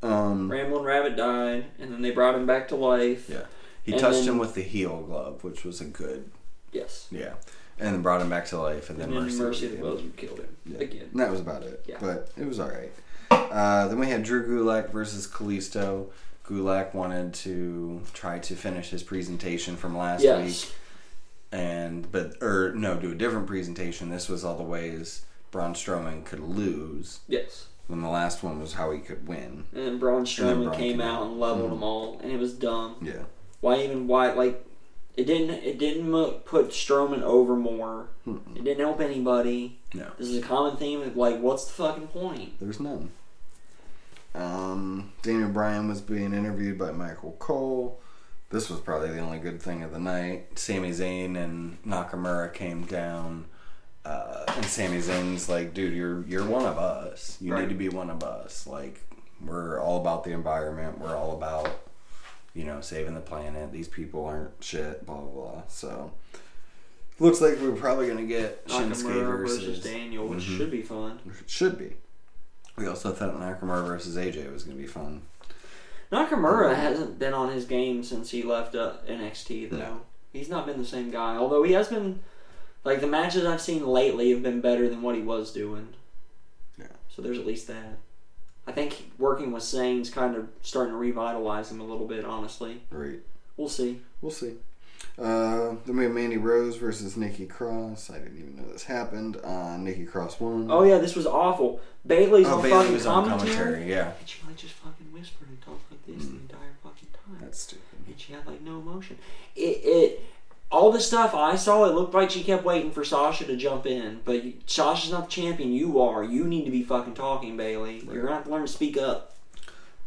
Um, Ramblin' Rabbit died, and then they brought him back to life. Yeah. he touched then- him with the heel glove, which was a good. Yes. Yeah. And then brought him back to life, and then And then Mercy. Mercy did of it. the Wills killed him Yeah. again. And that was about it. Yeah. But it was alright. Uh, then we had Drew Gulak versus Kalisto. Gulak wanted to try to finish his presentation from last week. And but or no, do a different presentation. This was all the ways Braun Strowman could lose. Yes. When the last one was how he could win. And then Braun then Strowman Braun came came out out. and leveled Mhm. them all, and it was dumb. Yeah. Why even why like it didn't it didn't put Strowman over more. Mm-mm. It didn't help anybody. No. This is a common theme of like, what's the fucking point? There's none. Um, Daniel Bryan was being interviewed by Michael Cole. this was probably the only good thing of the night. Sami Zayn and Nakamura came down. Uh, and Sami Zayn's like, dude, you're you're one of us. You Right. need to be one of us. Like, we're all about the environment. We're all about, you know, saving the planet. These people aren't shit. Blah blah blah. So, looks like we're probably gonna get Shinsuke Nakamura versus, versus Daniel, which Mhm. should be fun. Should be. We also thought Nakamura versus AJ was gonna be fun. Nakamura hasn't been on his game since he left uh, NXT though. No. He's not been the same guy. Although he has been, like the matches I've seen lately have been better than what he was doing. Yeah. So there's at least that. I think working with Zayn's kind of starting to revitalize him a little bit. Honestly, Right. we'll see. We'll see. Uh, then we have Mandy Rose versus Nikki Cross. I didn't even know this happened. Uh, Nikki Cross won. Oh yeah, this was awful. Bayley's Oh, on Bayley fucking was on commentary. commentary. Yeah, And she like just fucking whispered and talked like this Mm. the entire fucking time. that's stupid. and she had like no emotion. It, it all the stuff I saw, it looked like she kept waiting for Sasha to jump in. But Sasha's not the champion. You are. You need to be fucking talking, Bayley. You're gonna have to learn to speak up.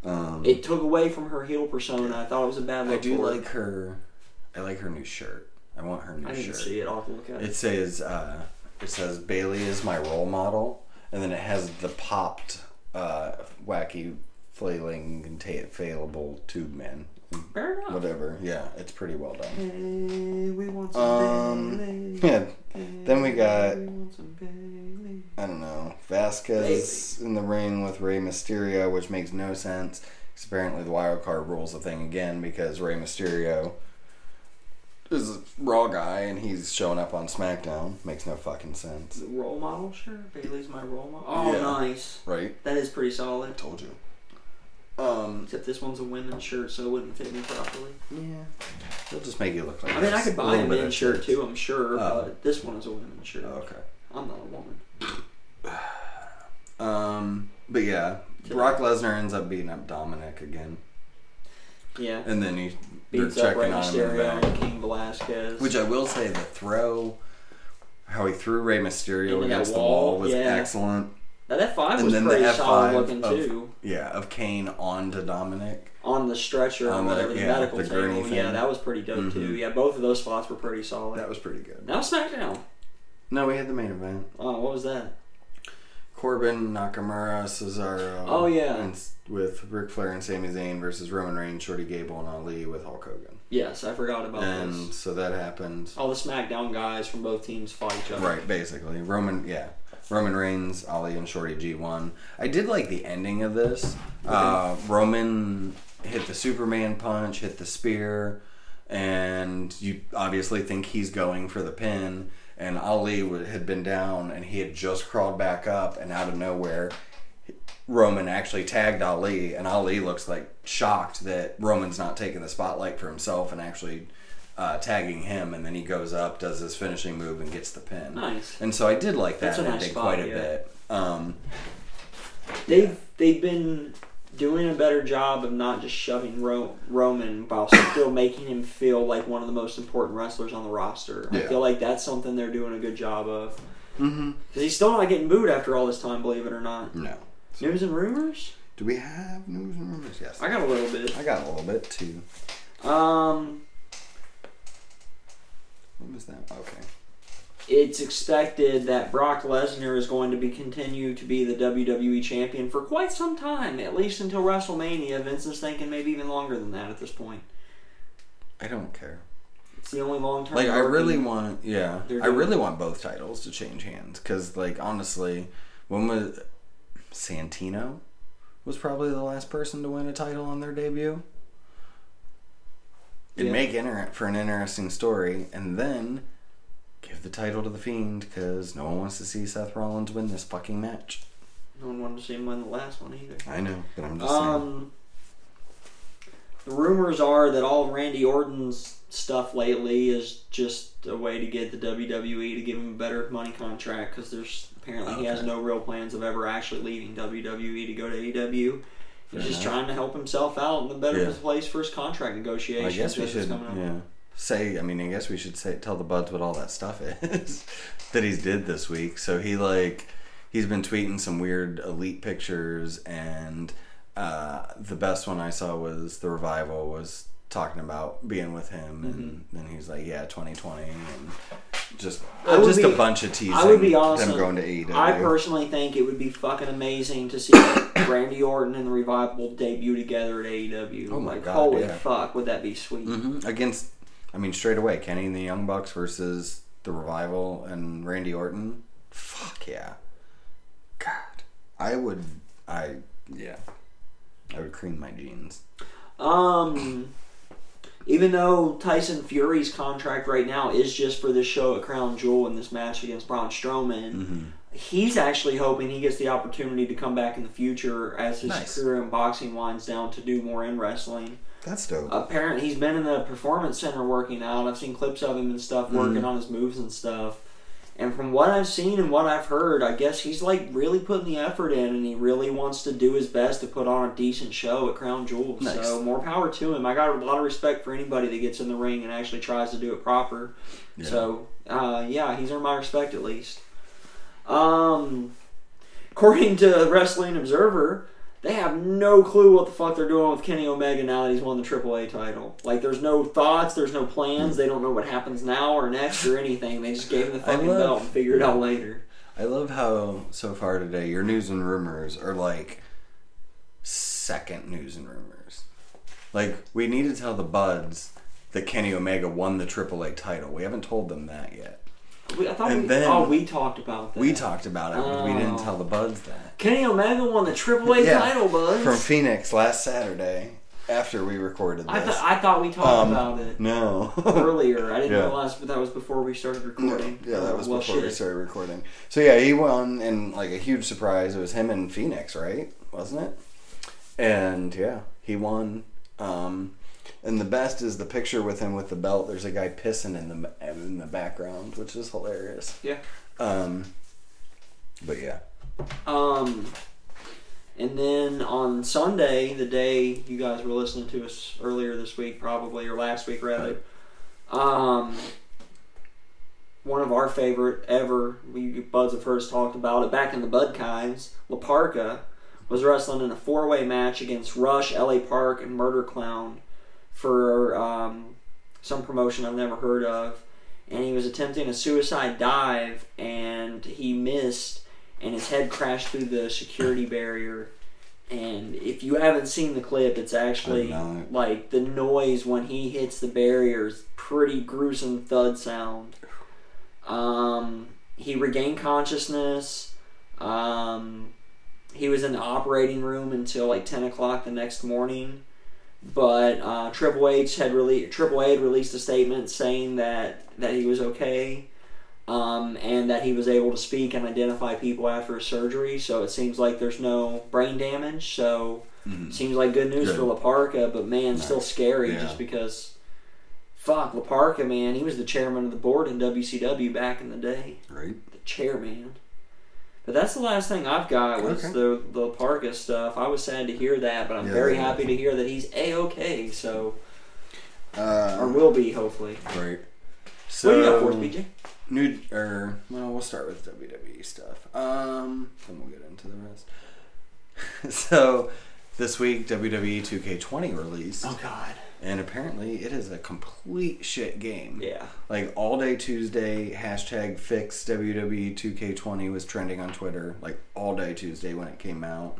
Um, It took away from her heel persona. I thought it was a bad look. I do for like her. I like her new shirt. I want her new I shirt. see it. I'll look at it. It says uh, it says Bayley is my role model, and then it has the popped uh, wacky flailing and ta- failable tube man. Fair enough. Whatever. Yeah, it's pretty well done. Hey, we want some Um, Bayley. yeah. Then we got We want some I don't know Vasquez in the ring with Rey Mysterio, which makes no sense. 'cause apparently, the wild card rules the thing again because Rey Mysterio is a Raw guy and he's showing up on SmackDown. Makes no fucking sense, role model sure. Bayley's my role model. Oh, Yeah. nice. right? That is pretty solid. I Told you. Um, Except this one's a women's shirt, so it wouldn't fit me properly. yeah, they'll just make you look like. I mean, I could buy little a bit men's shirt too, I'm sure, Oh. but this one is a women's shirt. Oh, okay. I'm not a woman. Um, but yeah, Brock Lesnar ends up beating up Dominik again, Yeah. and then he they're Beats up Rey checking on him Mysterio back. and King Velasquez. Which I will say, the throw, how he threw Rey Mysterio Into that against the wall, wall was yeah. excellent. Now, that five and was then the pretty F5 solid looking of- too. Yeah, of Cain onto Dominik. On the stretcher On or the- whatever, the, yeah, medical the table. gurney Yeah, that was pretty dope too. Mhm. Yeah, both of those spots were pretty solid. That was pretty good. now SmackDown. No, we had the main event: Oh, what was that? Corbin, Nakamura, Cesaro. Oh, yeah. and with Ric Flair and Sami Zayn versus Roman Reigns, Shorty Gable, and Ali with Hulk Hogan. Yes, I forgot about this. and this. so that happened. All the SmackDown guys from both teams fight each other. Right, basically. Roman, yeah. Roman Reigns, Ali, and Shorty G1. I did like the ending of this. Uh, Roman hit the Superman punch, hit the spear, and you obviously think he's going for the pin. And Ali had been down, and he had just crawled back up, and out of nowhere, Roman actually tagged Ali, and Ali looks like shocked that Roman's not taking the spotlight for himself and actually uh, tagging him. And then he goes up, does his finishing move, and gets the pin. Nice. And so I did like that That's a nice ending spot, quite a yeah. bit. Um, They've they've been doing a better job of not just shoving Ro- Roman while still making him feel like one of the most important wrestlers on the roster. I Yeah. feel like that's something they're doing a good job of mm-hmm. because he's still not getting booed after all this time. Believe it or not. No. News and rumors. Do we have news and rumors? Yes. I got a little bit. I got a little bit too. Um, What was that? Okay. it's expected that Brock Lesnar is going to be continue to be the WWE champion for quite some time, at least until WrestleMania. Vince is thinking maybe even longer than that at this point. I don't care. It's the only long term. Like I really want, yeah, I really want both titles to change hands because, like, honestly, when was Santino was probably the last person to win a title on their debut. It'd Yeah. make inter- for an interesting story, and then give the title to the Fiend because no one wants to see Seth Rollins win this fucking match. No one wanted to see him win the last one either. I know, but I'm just saying. Um, the rumors are that all Randy Orton's stuff lately is just a way to get the WWE to give him a better money contract because there's apparently he has no real plans of ever actually leaving WWE to go to AEW. He's just enough. trying to help himself out in the better Yeah. place for his contract negotiations. I guess we should, yeah, say. I mean, I guess we should say tell the buds what all that stuff is that he's did this week. So he like he's been tweeting some weird elite pictures, and uh, the best one I saw was the revival was talking about being with him, and then he's like, "Yeah, 2020," and just would just a bunch of teasing. I would be awesome. Them going to AEW. I personally think it would be fucking amazing to see Randy Orton and the Revival debut together at AEW. Oh my like, God, holy yeah. fuck, would that be sweet? hmm Against, I mean, straight away, Kenny and the Young Bucks versus the Revival and Randy Orton. Fuck yeah. God, I would. I yeah. I would cream my jeans. Um, even though Tyson Fury's contract right now is just for this show at Crown Jewel in this match against Braun Strowman, Mm-hmm. he's actually hoping he gets the opportunity to come back in the future as his Nice. career in boxing winds down to do more in wrestling. That's dope. Apparently, he's been in the performance center working out. I've seen clips of him and stuff working Mhm. on his moves and stuff. And from what I've seen and what I've heard, I guess he's like really putting the effort in, and he really wants to do his best to put on a decent show at Crown Jewel. Nice. So more power to him. I got a lot of respect for anybody that gets in the ring and actually tries to do it proper. Yeah. So uh, yeah, he's earned my respect at least. Um, according to Wrestling Observer, they have no clue what the fuck they're doing with Kenny Omega now that he's won the AAA title. Like, there's no thoughts, there's no plans. They don't know what happens now or next or anything. They just gave him the fucking love- belt and figure it out later. I love how so far today your news and rumors are like second news and rumors. Like we need to tell the buds that Kenny Omega won the AAA title. We haven't told them that yet. We, I thought And we, then- oh, we talked about that. We talked about it, but we didn't Oh. tell the buds that. Kenny Omega won the AAA Yeah, title, bud. From Fenix last Saturday after we recorded this. I, th- I thought we talked Um, about it no. earlier. I didn't Yeah. realize, but that was before we started recording. Yeah, that was well, before we started recording. So yeah, he won, and like a huge surprise. It was him in Fenix, right? Wasn't it? And yeah, he won. Um, and the best is the picture with him with the belt. There's a guy pissing in the in the background, which is hilarious. Yeah. Um, but yeah, Um, and then on Sunday, the day you guys were listening to us earlier this week, probably or last week rather, um, one of our favorite ever, we buds have first talked about it back in the Bud Kimes, La was wrestling in a four way match against Rush, LA Park, and Murder Clown for um, some promotion I've never heard of. And he was attempting a suicide dive and he missed and his head crashed through the security barrier. And if you haven't seen the clip, it's actually like the noise when he hits the barrier is pretty gruesome thud sound. Um, he regained consciousness. Um, he was in the operating room until like ten o'clock the next morning. But uh, Triple H had rele- Triple A had released a statement saying that that he was okay, um, and that he was able to speak and identify people after his surgery. So it seems like there's no brain damage. So Mhm. seems like good news Good. for La Parka, but man, still scary Yeah. just because. Fuck La Parka, man. He was the chairman of the board in WCW back in the day. right. The chairman. But that's the last thing I've got was Okay. the the Parka stuff. I was sad to hear that, but I'm Yeah, very happy to hear that he's a okay. So Uh, or will be hopefully. right. So what do you got for us, BJ? New or well, we'll start with WWE stuff. Um, then we'll get into the rest. so, this week WWE 2K20 released, Oh God. And apparently it is a complete shit game. Yeah. Like all day Tuesday, hashtag fix WWE 2K20 was trending on Twitter. Like all day Tuesday when it came out.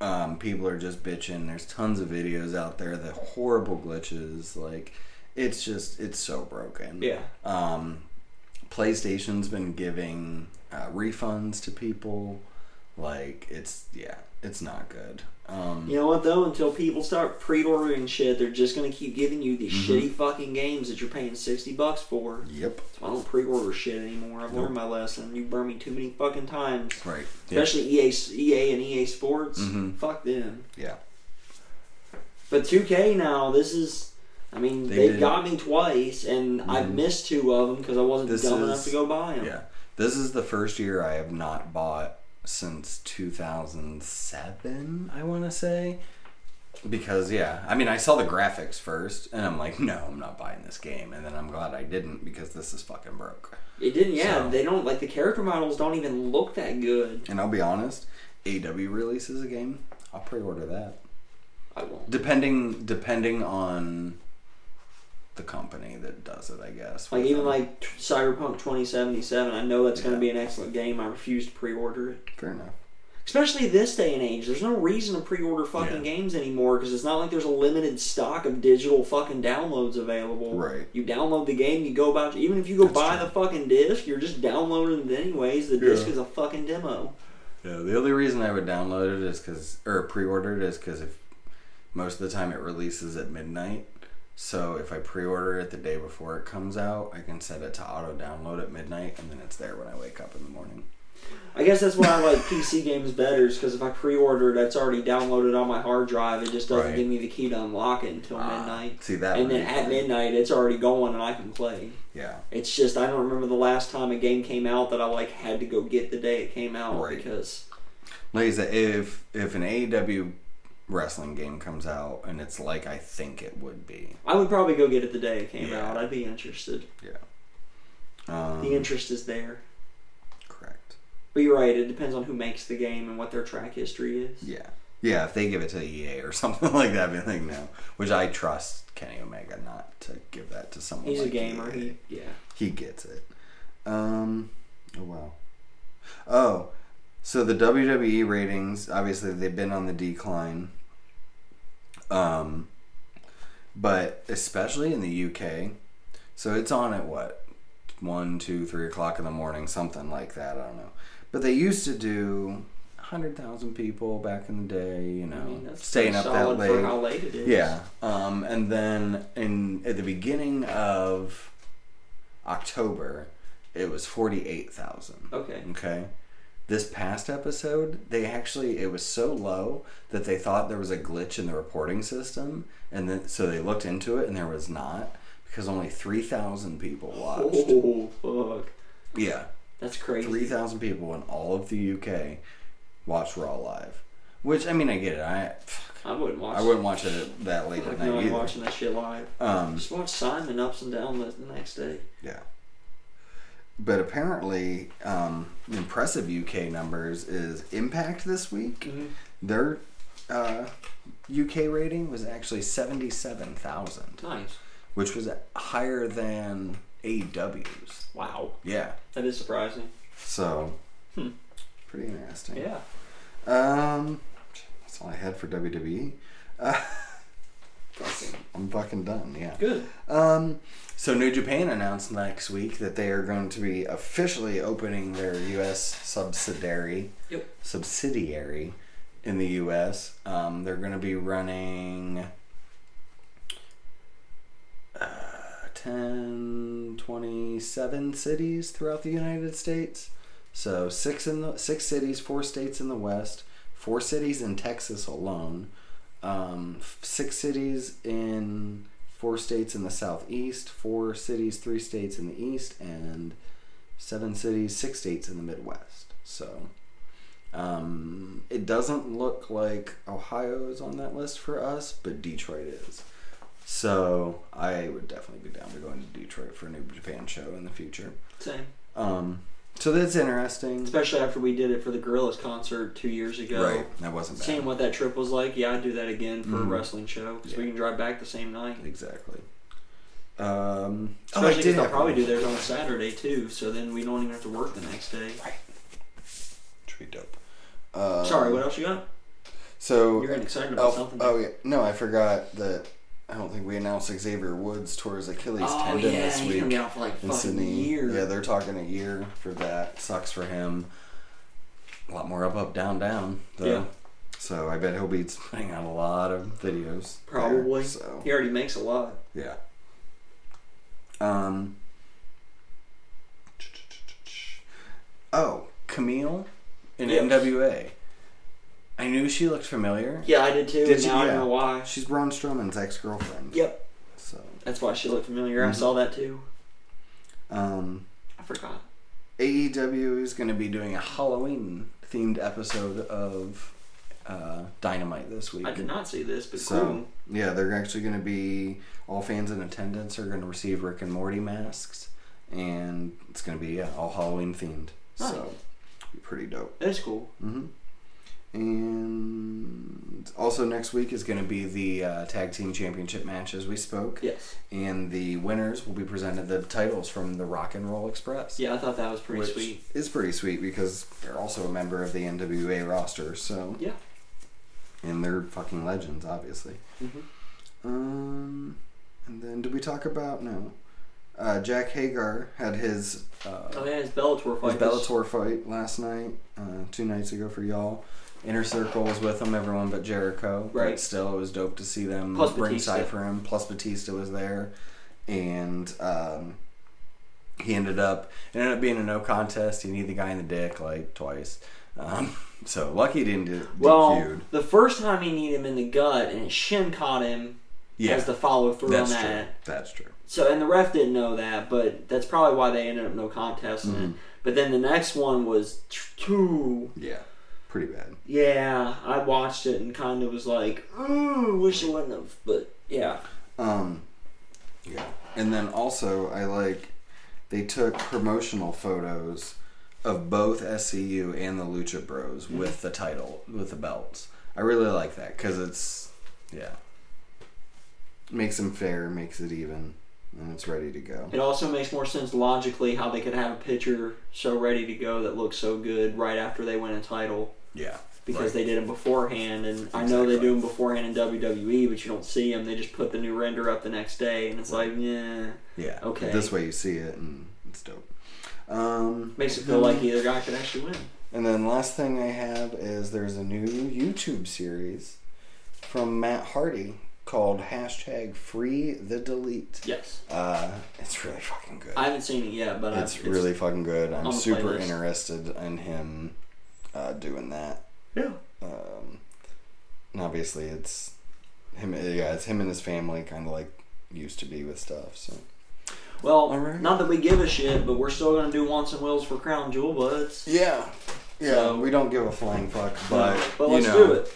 Um, people are just bitching. There's tons of videos out there. The horrible glitches. Like it's just it's so broken. Yeah. Um, PlayStation's been giving uh, refunds to people. Like it's yeah, it's not good. Um, You know what though? Until people start pre-ordering shit, they're just gonna keep giving you these Mhm. shitty fucking games that you're paying sixty bucks for. Yep. So I don't pre-order shit anymore. I've Nope. learned my lesson. You burned me too many fucking times. Right. Yep. Especially EA, EA and EA Sports. Mhm. Fuck them. Yeah. But 2K now, this is. I mean, They have got me twice, and I've Mhm. missed two of them because I wasn't This dumb is- enough to go buy them. Yeah. This is the first year I have not bought since 2007, I want to say. Because, yeah, I mean, I saw the graphics first, and I'm like, no, I'm not buying this game. And then I'm glad I didn't because this is fucking broke. It didn't. Yeah, So- they don't like the character models. Don't even look that good. And I'll be honest, AW releases a game, I'll pre order that. I won't. Depending depending on the company that does it. I guess. Like even them. like t- Cyberpunk 2077, I know that's going to be an excellent game. I refuse to pre-order it. fair enough. Especially this day and age, there's no reason to pre-order fucking Yeah. games anymore because it's not like there's a limited stock of digital fucking downloads available. Right. You download the game, you go about even if you go That's buy true. the fucking disc, you're just downloading it anyways. The disc is a fucking demo. Yeah, the only reason I would download it is because, or pre-order it is because if most of the time it releases at midnight. So if I pre-order it the day before it comes out, I can set it to auto download at midnight, and then it's there when I wake up in the morning. I guess that's why I like PC games better, is because if I pre-order it, it's already downloaded on my hard drive. It just doesn't Right. give me the key to unlock it until Ah, midnight. See that? And then at fun. midnight, it's already going and I can play. Yeah. It's just I don't remember the last time a game came out that I like had to go get the day it came out Right. because Like I said, if if an AEW wrestling game comes out and it's like I think it would be, I would probably go get it the day it came Yeah. out. I'd be interested. Yeah. Um, The interest is there. correct. But you're right. It depends on who makes the game and what their track history is. Yeah. Yeah, if they give it to EA or something like that, I'd be like, no. Which I trust Kenny Omega not to give that to someone. He's a gamer. EA. He yeah. He gets it. Um. Oh wow. Oh, so the WWE ratings obviously they've been on the decline. Um, but especially in the UK, so it's on at what one, two, three o'clock in the morning, something like that. I don't know. But they used to do hundred thousand people back in the day. You know, I mean that's staying up that late. how late it is. Yeah. Um, and then in at the beginning of October, it was forty eight thousand. Okay. Okay. This past episode, they actually it was so low that they thought there was a glitch in the reporting system, and then so they looked into it, and there was not because only three thousand people watched. Oh fuck. Yeah, That's crazy. three thousand people in all of the UK watched Raw live. Which I mean, I get it. I I wouldn't watch. I wouldn't watch it that late at night either. watching that shit live. Um, Just watch Simon ups and down the, the next day. Yeah. But apparently, um, impressive UK numbers is Impact this week. Mm-hmm. Their uh, UK rating was actually 77,000, Nice. which was higher than AEW's. Wow. Yeah. That is surprising. So, Hmm. pretty interesting. Yeah. Um, that's all I had for WWE. Uh, I'm fucking done, yeah. Good. Um, so New Japan announced next week that they are going to be officially opening their U.S. subsidiary. Yep. Subsidiary in the U.S. Um, they're going to be running uh, 10, 27 cities throughout the United States. So six in the six cities, four states in the West, four cities in Texas alone, um, six cities in four states in the southeast, four cities, three states in the east, and seven cities, six states in the Midwest. So um, it doesn't look like Ohio is on that list for us, but Detroit is. So I would definitely be down to going to Detroit for a New Japan show in the future. Same. Um, so that's interesting. Especially after we did it for the Gorillaz concert two years ago. Right, that wasn't bad. Seeing what that trip was like, yeah, I'd do that again for Mhm. a wrestling show because we can drive back the same night. Exactly. Um, oh, I Especially because they'll probably one. do theirs on Saturday too, so then we don't even have to work the next day. Right. Should be dope. Um, Sorry, what else you got? So, You're getting excited about oh, something. oh yeah, no, I forgot that. I don't think we announced Xavier Woods tore his Achilles oh tendon yeah, this week be out for like in Sydney. year. Yeah, they're talking a year for that. Sucks for him. A lot more up, up, down, down. Though. Yeah. So I bet he'll be putting out a lot of videos. there, Probably. so He already makes a lot. yeah. Um. Oh, Kamille in Yes. NWA. I knew she looked familiar. Yeah, I did too. Did and you- now I yeah. know why. She's Braun Strowman's ex-girlfriend. Yep, So, that's why she looked familiar. I Mhm. saw that too. um, I forgot. AEW is going to be doing a Halloween themed episode of uh, Dynamite this week. I did not see this, but So cool. yeah, they're actually going to be all fans in attendance are going to receive Rick and Morty masks, and it's going to be yeah, all Halloween themed. Nice. So be pretty dope. That's cool. hmm And also next week is going to be the uh, tag team championship match as we spoke. Yes. And the winners will be presented the titles from the Rock and Roll Express. Yeah, I thought that was pretty which sweet. is pretty sweet because they're also a member of the NWA roster. So Yeah. and they're fucking legends, obviously. Mhm. Um, and then did we talk about no? Uh, Jake Hager had his uh, Oh yeah, his Bellator fight. his Bellator fight last night, uh, two nights ago for y'all. Inner Circle was with them, everyone but Jericho. Right. But still, it was dope to see them Plus bring Batista. side for him. Plus Batista was there, and um, he ended up it ended up being a no contest. He kneed the guy in the dick like twice. Um, so lucky he didn't do Well, DQ'd. the first time he kneed him in the gut, and his shin caught him Yeah, as the follow through on that. true. That's true. So, and the ref didn't know that, but that's probably why they ended up no contest. Mm-hmm. it. But then the next one was two. Yeah, pretty bad. Yeah, I watched it and kind of was like, ooh, wish it wouldn't have. But yeah, Um, yeah, and then also I like they took promotional photos of both SCU and the Lucha Bros Mm-hmm. with the title with the belts. I really like that because it's yeah makes them fair, makes it even, and it's ready to go. it also makes more sense logically how they could have a picture so ready to go that looks so good right after they win a title Yeah, because Right. they did them beforehand. And I know they do them beforehand in WWE, but you don't see them. They just put the new render up the next day, and it's like, yeah, yeah. Okay. This way you see it and it's dope. Um, makes it feel like either guy could actually win. And then last thing I have is there's a new YouTube series from Matt Hardy called hashtag Free the Delete. Yes. Uh, it's really fucking good. I haven't seen it yet, but it's I've, really fucking good. I'm super playlist. interested in him uh, doing that. yeah. Um, and obviously, it's him. Yeah, it's him and his family, kind of like used to be with stuff. So Well, Alright. not that we give a shit, but we're still gonna do wants and wills for Crown Jewel Buds. yeah, yeah. So- we don't give a flying fuck, but but you let's know, do it.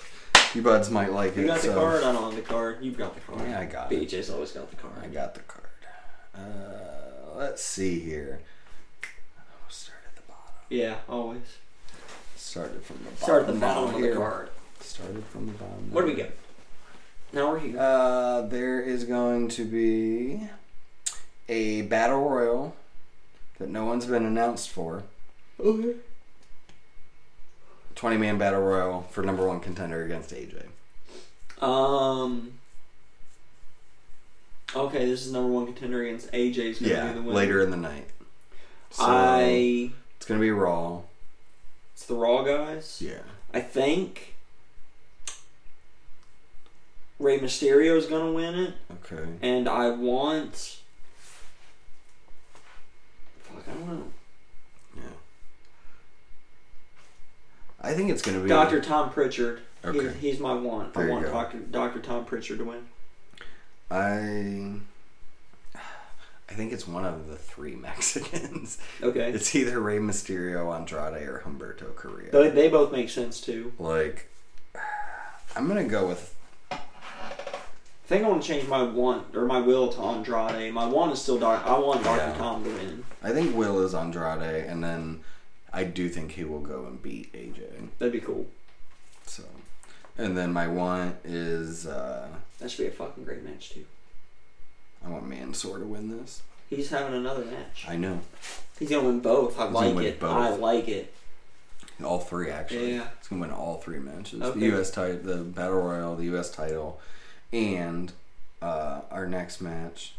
You buds might like You it. You got the so- card? I don't have the card. You've got the card. Yeah, I got it. BJ's always got the card. I got the card. Uh, let's see here. Oh, start at the bottom. Yeah, always. Started from the bottom. Start at the bottom of the here. card. Started from the bottom. What do we get? Now we're here. Uh, there is going to be a battle royal that no one's been announced for. okay. Twenty man battle royal for number one contender against AJ. Um. Okay, this is number one contender against AJ's gonna Yeah, be the winner. later in the night. So I. it's gonna be Raw. It's the Raw guys. Yeah. I think Rey Mysterio is gonna win it, Okay. and I want. Fuck, I don't know. Yeah. I think it's gonna be Doctor Tom Prichard. He- Okay. he's my want. There I want. Doctor Doctor Tom Prichard to win. I I think it's one of the three Mexicans. Okay. It's either Rey Mysterio, Andrade, or Humberto Carrillo. They, they both make sense too. like, I'm gonna go with I think I want to change my want or my will to Andrade. My want is still dark. I want Doctor Yeah. Tom to win. I think Will is Andrade, and then I do think he will go and beat AJ. That'd be cool. So, and then my want is uh, That should be a fucking great match too. I want Mansoor to win this. He's having another match. I know He's gonna win both. I He's gonna like win it. both. I like it. all three actually. Yeah. It's gonna win all three matches: Okay. the U.S. title, the Battle Royal, the U.S. title, and uh, our next match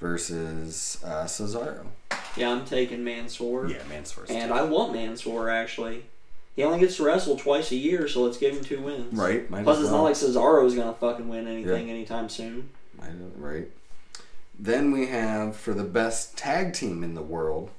versus uh, Cesaro. Yeah, I'm taking Mansoor. Yeah, Mansoor's And. I want Mansoor actually. He only gets to wrestle twice a year, so let's give him two wins. right. Might Plus, as it's well. not like Cesaro's gonna fucking win anything anytime soon. Know, right. Then we have for the best tag team in the world,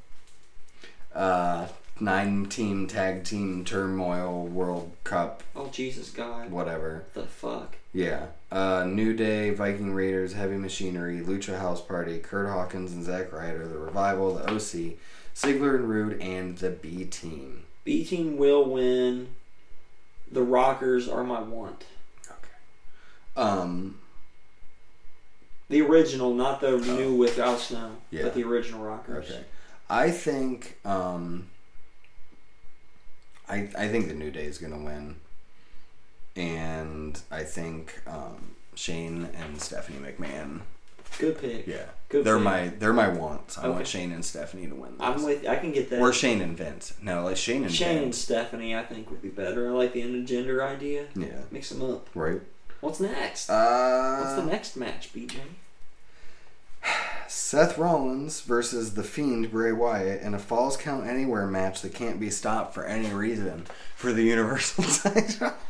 uh, nine team tag team turmoil World Cup, Oh Jesus God! whatever. The fuck? Yeah. Uh, New Day, Viking Raiders, Heavy Machinery, Lucha House Party, Curt Hawkins and Zack Ryder, The Revival, The OC, Ziggler and Roode, and the B Team. B team will win. The Rockers are my want. Okay. Um. The original, not the new with Al Snow, Oh. Yeah. but the original Rockers. Okay. I think. Um. I I think the New Day is gonna win. and I think um, Shane and Stephanie McMahon. Good pick. Yeah, Good they're pick. my they're my wants. I Okay. want Shane and Stephanie to win. This. I'm with. I can get that. or Shane and Vince. No, like Shane and Shane and Stephanie, I think would be better. I like the intergender idea. Yeah, Mix them up. right. What's next? Uh, What's the next match, BJ? Seth Rollins versus the Fiend Bray Wyatt in a Falls Count Anywhere match that can't be stopped for any reason for the Universal title.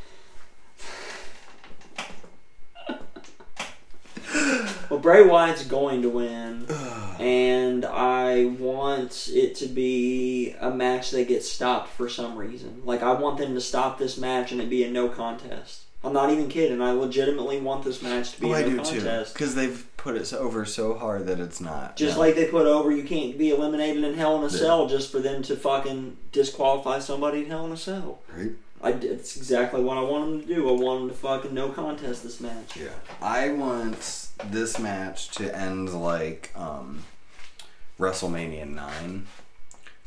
Well, Bray Wyatt's going to win, and I want it to be a match that gets stopped for some reason. Like I want them to stop this match and it be a no contest. I'm not even kidding. I legitimately want this match to be Oh, a I no do too. contest. Because they've put it over so hard that it's not. Just like they put over, you can't be eliminated in Hell in a. Cell just for them to fucking disqualify somebody in Hell in a Cell. Right? I, it's exactly what I want them to do. I want them to fucking no contest this match. Yeah. I want this match to end like um, WrestleMania 9,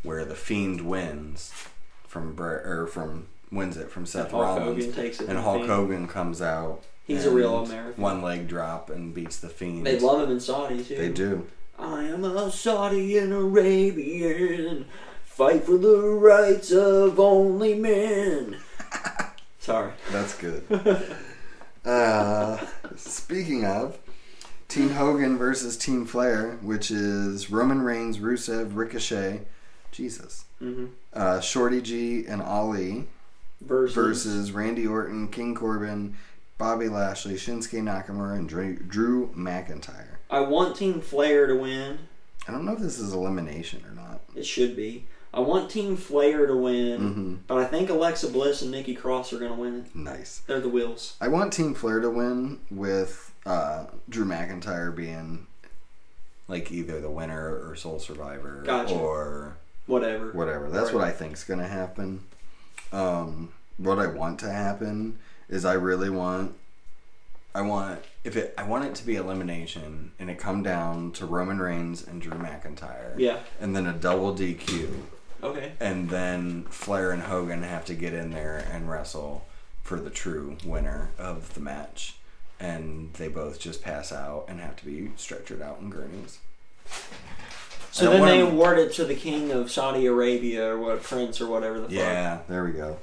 where the Fiend wins from or from wins it from Seth Hulk Rollins. Hogan takes it. and Hulk Fiend. Hogan comes out. He's a real American. One leg drop and beats the Fiend. They love him in Saudi too. They do. I am a Saudi and Arabian. Fight for the rights of only men. Sorry. That's good. uh, speaking of, Team Hogan versus Team Flair, which is Roman Reigns, Rusev, Ricochet, Jesus, hmm uh, Shorty G, and Ali Versus, versus Randy Orton, King Corbin, Bobby Lashley, Shinsuke Nakamura, and Drew, McIntyre. I want Team Flair to win. I don't know if this is elimination or not. It should be. I want Team Flair to win, hmm but I think Alexa Bliss and Nikki Cross are going to win. Nice. They're the wheels. I want Team Flair to win with uh, Drew McIntyre being like either the winner or sole survivor Gotcha. or Whatever. whatever. That's Right. what I think is gonna happen. Um, what I want to happen is I really want I want if it I want it to be elimination and it come down to Roman Reigns and Drew McIntyre. Yeah. And then a double DQ Okay. and then Flair and Hogan have to get in there and wrestle for the true winner of the match. And they both just pass out and have to be stretchered out in gurneys. So then they award it to the king of Saudi Arabia or what prince or whatever the fuck. Yeah, there we go.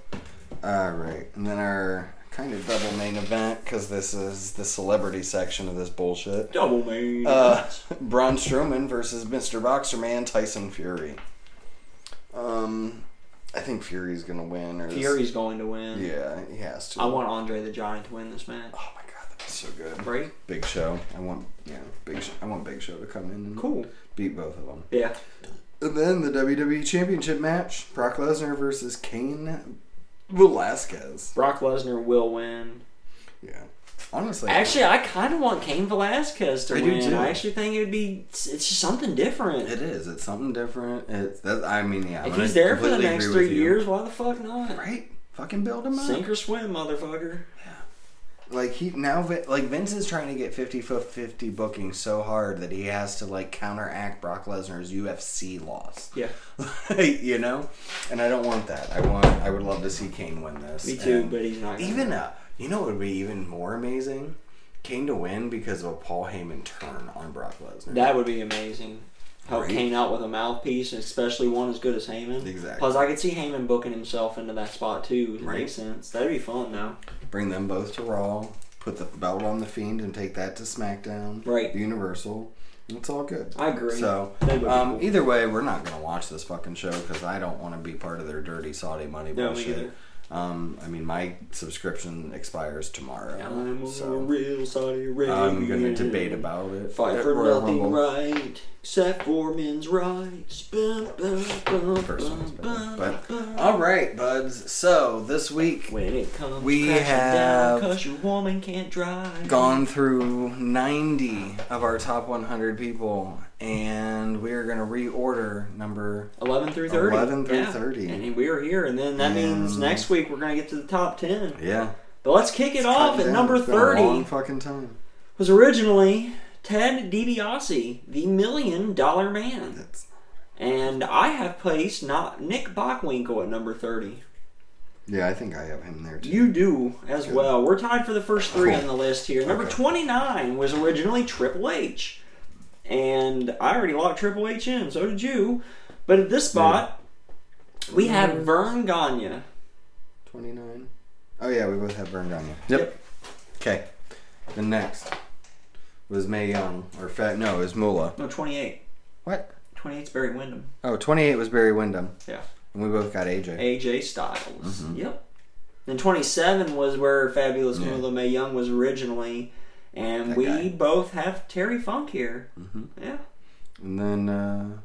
All right, and then our kind of double main event because this is the celebrity section of this bullshit. Double main. Uh. Braun Strowman versus Mr. Boxer Man Tyson Fury. Um, I think Fury's gonna win. Or Fury's going to win. Yeah, he has to. I want Andre the Giant to win this match. Oh my god, that'd be so good. Right? Big Show. I want yeah, Big. Show. I want Big Show to come in and Cool. beat both of them. Yeah. And then the WWE Championship match: Brock Lesnar versus Cain Velasquez. Brock Lesnar will win. Yeah, honestly, Actually, I kind of want Cain Velasquez to I win. I actually think it would be. It's it's just something different. it is. It's something different. It's that. I mean, yeah. I'm if he's there for the next three years, why the fuck not? right? Fucking build him up. Sink or swim, motherfucker. Like he now, like Vince is trying to get 50 foot 50 booking so hard that he has to like counteract Brock Lesnar's UFC loss. Yeah. you know, and I don't want that. I want. I would love to see Cain win this. Me too, And but he's not. Even win. uh, you know, what would be even more amazing. Cain to win because of a Paul Heyman turn on Brock Lesnar. that would be amazing. Help Right. Cain out with a mouthpiece, especially one as good as Heyman. Exactly. Plus, I could see Heyman booking himself into that spot too. It Right. makes sense. That'd be fun, though. Bring them both to Raw. Put the belt on the Fiend and take that to SmackDown. Right. Universal. It's all good. I agree. So, That would be um, cool. either way, we're not going to watch this fucking show because I don't want to be part of their dirty Saudi money No, me bullshit. Either. Um, I mean, my subscription expires tomorrow. I'm a so real Saudi Arabian. I'm going to debate about it. Fight for Royal nothing Rumble. right, except for men's rights. Bum, bum, bum, First one's better. But, bum, bum. all right, buds. So, this week, when it comes we have down, cause your woman can't drive. gone through 90 of our top 100 people, and we are going to reorder number 11 through 30. 11 through Yeah. 30. And we are here, and then that means next week we're going to get to the top 10. yeah. But let's kick it off at down. number It's been a long 30. fucking time. Was originally Ted DiBiase, the Million Dollar Man. That's And I have placed not Nick Bockwinkel at number 30. Yeah, I think I have him there too. You do as Good. well. We're tied for the first three on the list here. Number Okay. 29 was originally Triple H. And I already locked Triple H in, so did you. But at this spot, we have Mhm. Verne Gagne. 29. Oh, yeah, we both have Verne Gagne. Yep. Okay. The next was Mae Young. Or, fa- no, it was Moolah. No, 28. What? 28's Barry Windham. Oh, 28 was Barry Windham. Yeah. And we both got AJ. AJ Styles. Mhm. Yep. Then 27 was where Fabulous Yeah. Moolah Mae Young was originally. And That we guy. both have Terry Funk here. Mhm. Yeah. And then uh,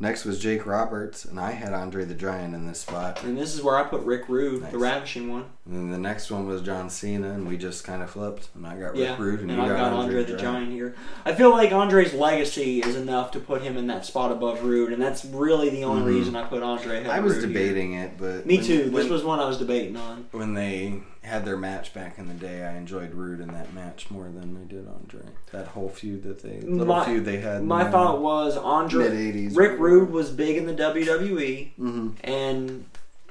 next was Jake Roberts, and I had Andre the Giant in this spot. And this is where I put Rick Rude, the Ravishing one. And then the next one was John Cena, and we just kind of flipped. And I got Rick Yeah, Rude, and, and, I you got, Andre the Giant. here. I feel like Andre's legacy is enough to put him in that spot above Rude, and that's really the only Mhm. reason I put Andre. I was Rude here. debating it, but Me when- too. This was one I was debating on. when they had their match back in the day, I enjoyed Rude in that match more than I did Andre. That whole feud that they little My- feud they had. My thought was Andre. mid eighties. Rick Rude was big in the WWE hmm and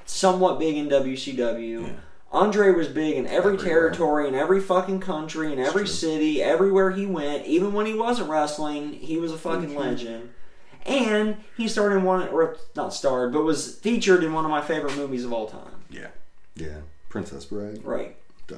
somewhat big in WCW. Yeah. Andre was big in every Everywhere. territory, in every fucking country, in every city, everywhere he went. Even when he wasn't wrestling, he was a fucking Mhm. legend. And he starred in one, or not starred, but was featured in one of my favorite movies of all time. Yeah. Yeah. Princess Bride. Right. Duh.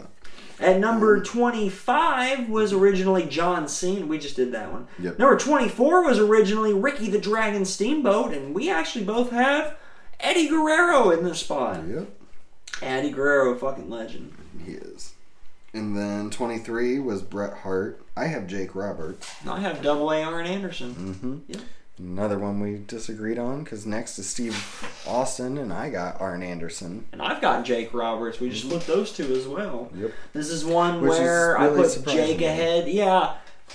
At number 25 was originally John Cena. We just did that one. Yep. Number 24 was originally Ricky the Dragon Steamboat, and we actually both have Eddie Guerrero in this spot. Yep. Eddie Guerrero, fucking legend. He is. And then 23 was Bret Hart. I have Jake Roberts. I have Double A Arn Anderson. Mm-hmm. Yep. Another one we disagreed on because next is Steve Austin, and I got Arn Anderson. And I've got Jake Roberts. We just put those two as well. Yep. This is one Which is where I put Jake ahead. Yeah,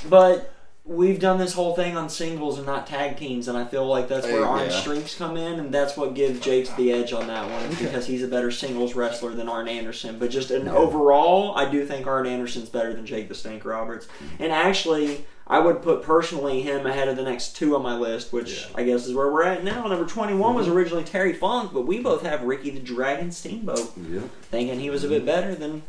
but we've done this whole thing on singles and not tag teams, and I feel like that's where Arn's yeah. strengths come in, and that's what gives Jake the edge on that one Okay. because he's a better singles wrestler than Arn Anderson. But just an Yeah. overall, I do think Arn Anderson's better than Jake the Snake Roberts. Mm-hmm. And actually, I would put personally him ahead of the next two on my list, which Yeah. I guess is where we're at now. Number 21 was Mhm. originally Terry Funk, but we both have Ricky the Dragon Steamboat, Yep. thinking he was a bit better than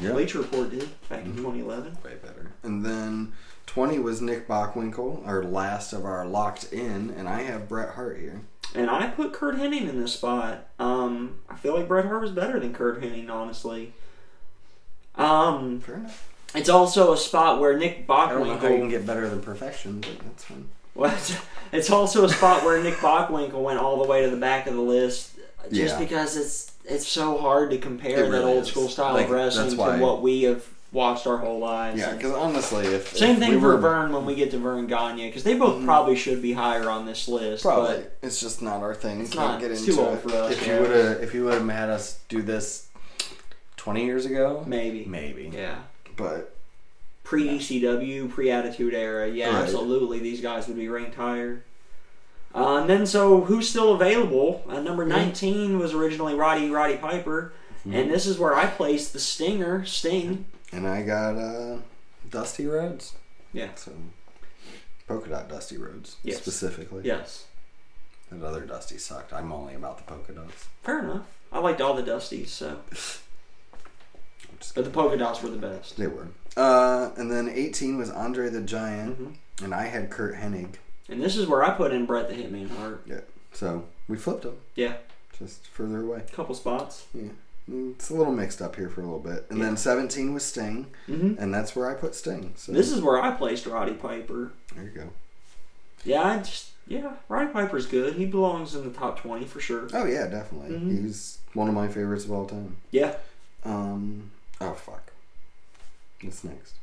Yep. Bleacher Report did back in Mhm. 2011. Way better. And then 20 was Nick Bockwinkel, our last of our locked in, and I have Bret Hart here. And I put Curt Hennig in this spot. Um, I feel like Bret Hart was better than Curt Hennig, honestly. Um, Fair enough. It's also a spot where Nick I don't know how you can Bockwinkel. get better than perfection, but that's fine. Well, it's, also a spot where Nick Bockwinkel went all the way to the back of the list, just Yeah. because it's it's so hard to compare It that really old is. school style Like, of wrestling that's to why- what we have watched our whole lives. Yeah, because honestly, if Same if thing we for were, Verne when we get to Verne Gagne, because they both Mhm. probably should be higher on this list. Probably, But it's just not our thing. It's Can't not. get It's into too old it. for us, If yeah. you would have, if you would have had us do this twenty years ago, maybe, maybe. yeah. But pre ECW, pre Attitude Era, yeah, Right. absolutely, these guys would be ranked higher. Uh, and then, so who's still available? Uh, number Mm-hmm. 19 was originally Roddy Roddy Piper, and this is where I placed the Stinger, Sting. and I got uh, Dusty Rhodes. Yeah. So polka dot Dusty Rhodes Yes. specifically. Yes, That other Dusty sucked. I'm only about the polka dots. fair enough. I liked all the Dusties, so just but the polka dots were the best. They were. Uh, and then 18 was Andre the Giant, Mhm. and I had Curt Hennig. And this is where I put in Bret the Hitman Hart. So we flipped them. Yeah. Just further away. Couple spots. Mm, It's a little mixed up here for a little bit. And Yeah. then 17 was Sting, hmm and that's where I put Sting. So This is where I placed Roddy Piper. there you go. Yeah, I just yeah, Roddy Piper's good. He belongs in the top 20 for sure. Oh yeah, definitely. Mhm. He's one of my favorites of all time. Yeah. Um. Oh fuck. What's next?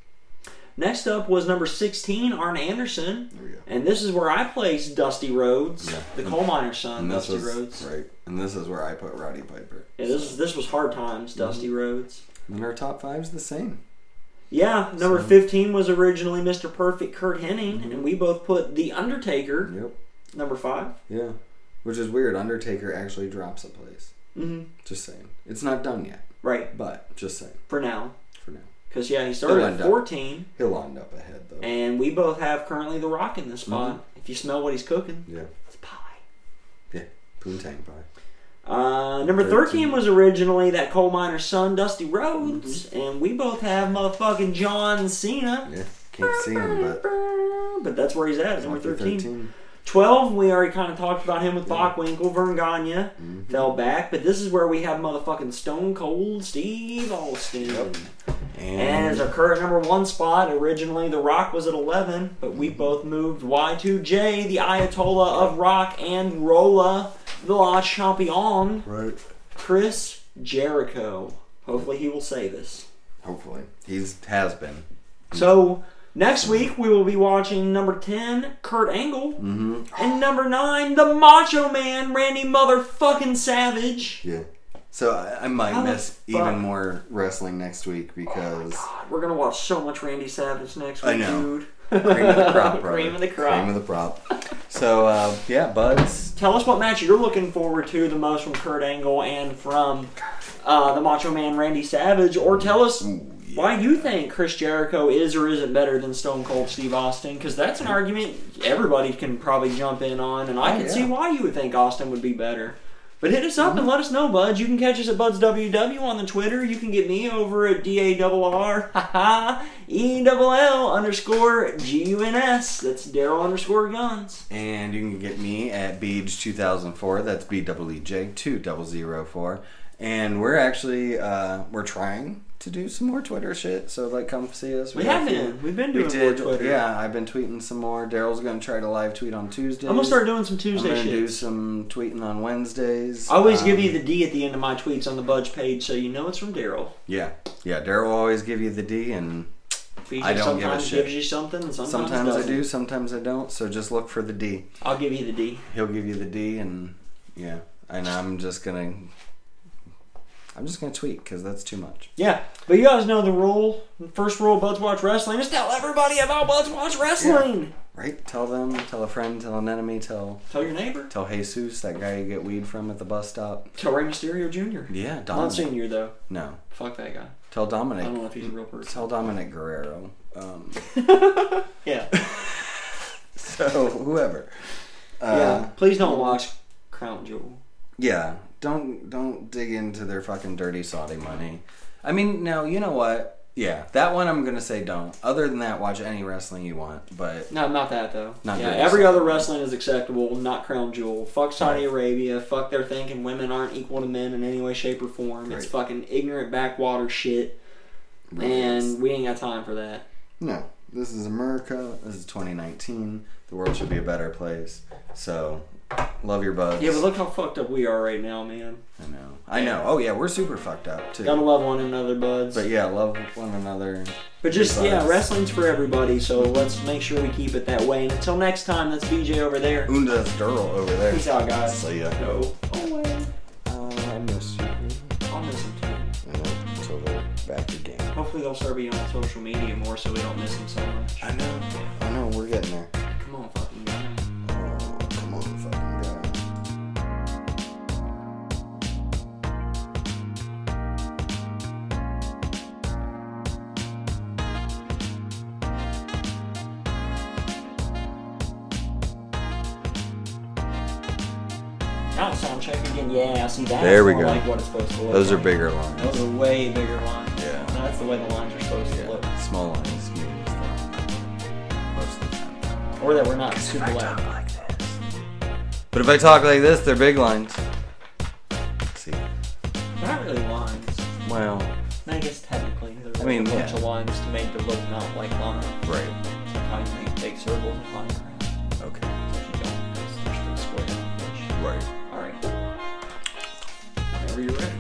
Next up was number 16, Arn Anderson. There we go. And this is where I placed Dusty Rhodes, Yeah. the coal miner's son, Dusty was Rhodes. right. And this is where I put Roddy Piper. Yeah, this is this was hard times, Mm-hmm. Dusty Rhodes. And our top five's the same. Yeah, number So- 15 was originally Mr. Perfect Curt Hennig, Mhm. and we both put The Undertaker, Yep. number 5. Yeah. Which is weird. Undertaker actually drops a place. hmm Just saying. It's not done yet, Right, but just saying for now. for now. Because, yeah, he started at end up. 14, He'll end up ahead though. and we both have currently The Rock in this spot. Mm-hmm. If you smell what he's cooking, yeah. it's pie. Yeah, poontang pie. Uh, number 13 was originally that coal miner's son, Dusty Rhodes, and we both have motherfucking John Cena. Yeah, can't see him, but But that's where he's at, number lucky 13. 12, we already kind of talked about him with Bockwinkel. Verne Gagne Mm-hmm. fell back, but this is where we have motherfucking Stone Cold Steve Austin. And And as our current number one spot, originally The Rock was at 11, but we both moved Y2J, the Ayatollah of Rock and Rolla, the Le Champion, right. Chris Jericho. Hopefully he will say this. Hopefully, he's has been. So next week we will be watching number 10, Kurt Angle, Mm-hmm. and number 9, the Macho Man, Randy Motherfucking Savage. Yeah. So I, I might How miss even more wrestling next week because God, we're gonna watch so much Randy Savage next week, I know. dude. cream of the crop, brother. Cream of the crop. Cream of the prop. So uh, yeah, buds. Tell us what match you're looking forward to the most from Kurt Angle and from uh, the Macho Man Randy Savage, or tell us Ooh, yeah. why you think Chris Jericho is or isn't better than Stone Cold Steve Austin, because that's an argument everybody can probably jump in on, and I Oh, can yeah. see why you would think Austin would be better. But hit us up and let us know, buds. You can catch us at Buds WW on the Twitter. You can get me over at D A R R haha E double L underscore G U N S. That's Daryl underscore Guns. And you can get me at Beej 2004. That's B W E J 2004. And we're actually uh, we're trying to do some more Twitter shit. So like, come see us. We got have been. We've been We doing did. more Twitter. Yeah, I've been tweeting some more. Daryl's gonna try to live tweet on Tuesdays. I'm gonna start doing some Tuesday. I'm Tuesday gonna shit. do some tweeting on Wednesdays. I always Um, give you the D at the end of my tweets on the Budge page, so you know it's from Daryl. Yeah, yeah. Daryl will always give you the D, and I don't give a shit. gives you something, sometimes, sometimes I do, sometimes I don't. So just look for the D. I'll give you the D. He'll give you the D, and yeah, and I'm just gonna, I'm just gonna tweet because that's too much. Yeah, but you guys know the rule. First rule of Buds Watch Wrestling is tell everybody about Buds Watch Wrestling. Right? Tell them, tell a friend, tell an enemy, tell Tell your neighbor. tell Jesus, that guy you get weed from at the bus stop. Tell Rey Mysterio Jr. Yeah, Not Senior though. No, Fuck that guy. tell Dominik. I don't know if he's a real person. Tell Dominik Guerrero. Um, Yeah, so whoever. Uh, yeah. Please don't watch Crown Jewel. Yeah, don't don't dig into their fucking dirty Saudi money. I mean, now you know what? Yeah, that one I'm gonna say don't. Other than that, watch any wrestling you want. But No, not that though. Not yeah, dirty every Saudi. other wrestling is acceptable, not Crown Jewel. Fuck Saudi Arabia. Fuck their thinking women aren't equal to men in any way, shape, or form. It's Right. fucking ignorant backwater shit, and we ain't got time for that. no, this is America. This is 2019. The world should be a better place. So, love your buds. Yeah, but look how fucked up we are right now, man. I know. I know. Oh yeah, we're super fucked up too. Gotta love one another, buds. But yeah, love one another. But just Good yeah, wrestling's for everybody. So let's make sure we keep it that way. And until next time, that's BJ over there. Unda's Durl over there. Peace out, guys. See ya. No. Always. Uh, I miss you. I'll miss them too. I know. Until they're back again. Hopefully they'll start being on social media more, so we don't miss them so much. I know. I know. We're getting there. Now sound check again. Yeah, see that's There we go. like what it's supposed to look. Those are bigger lines. Those are way bigger lines. Yeah. That's the way the lines are supposed to look. Small lines that most of the time. Or that we're not super loud. like this. But if I talk like this, they're big lines. See, They're not really lines. well, I guess technically they're like I mean, a bunch yeah. of lines to make them look not like lines. right. Like how you make circles in Minecraft. wherever you're at.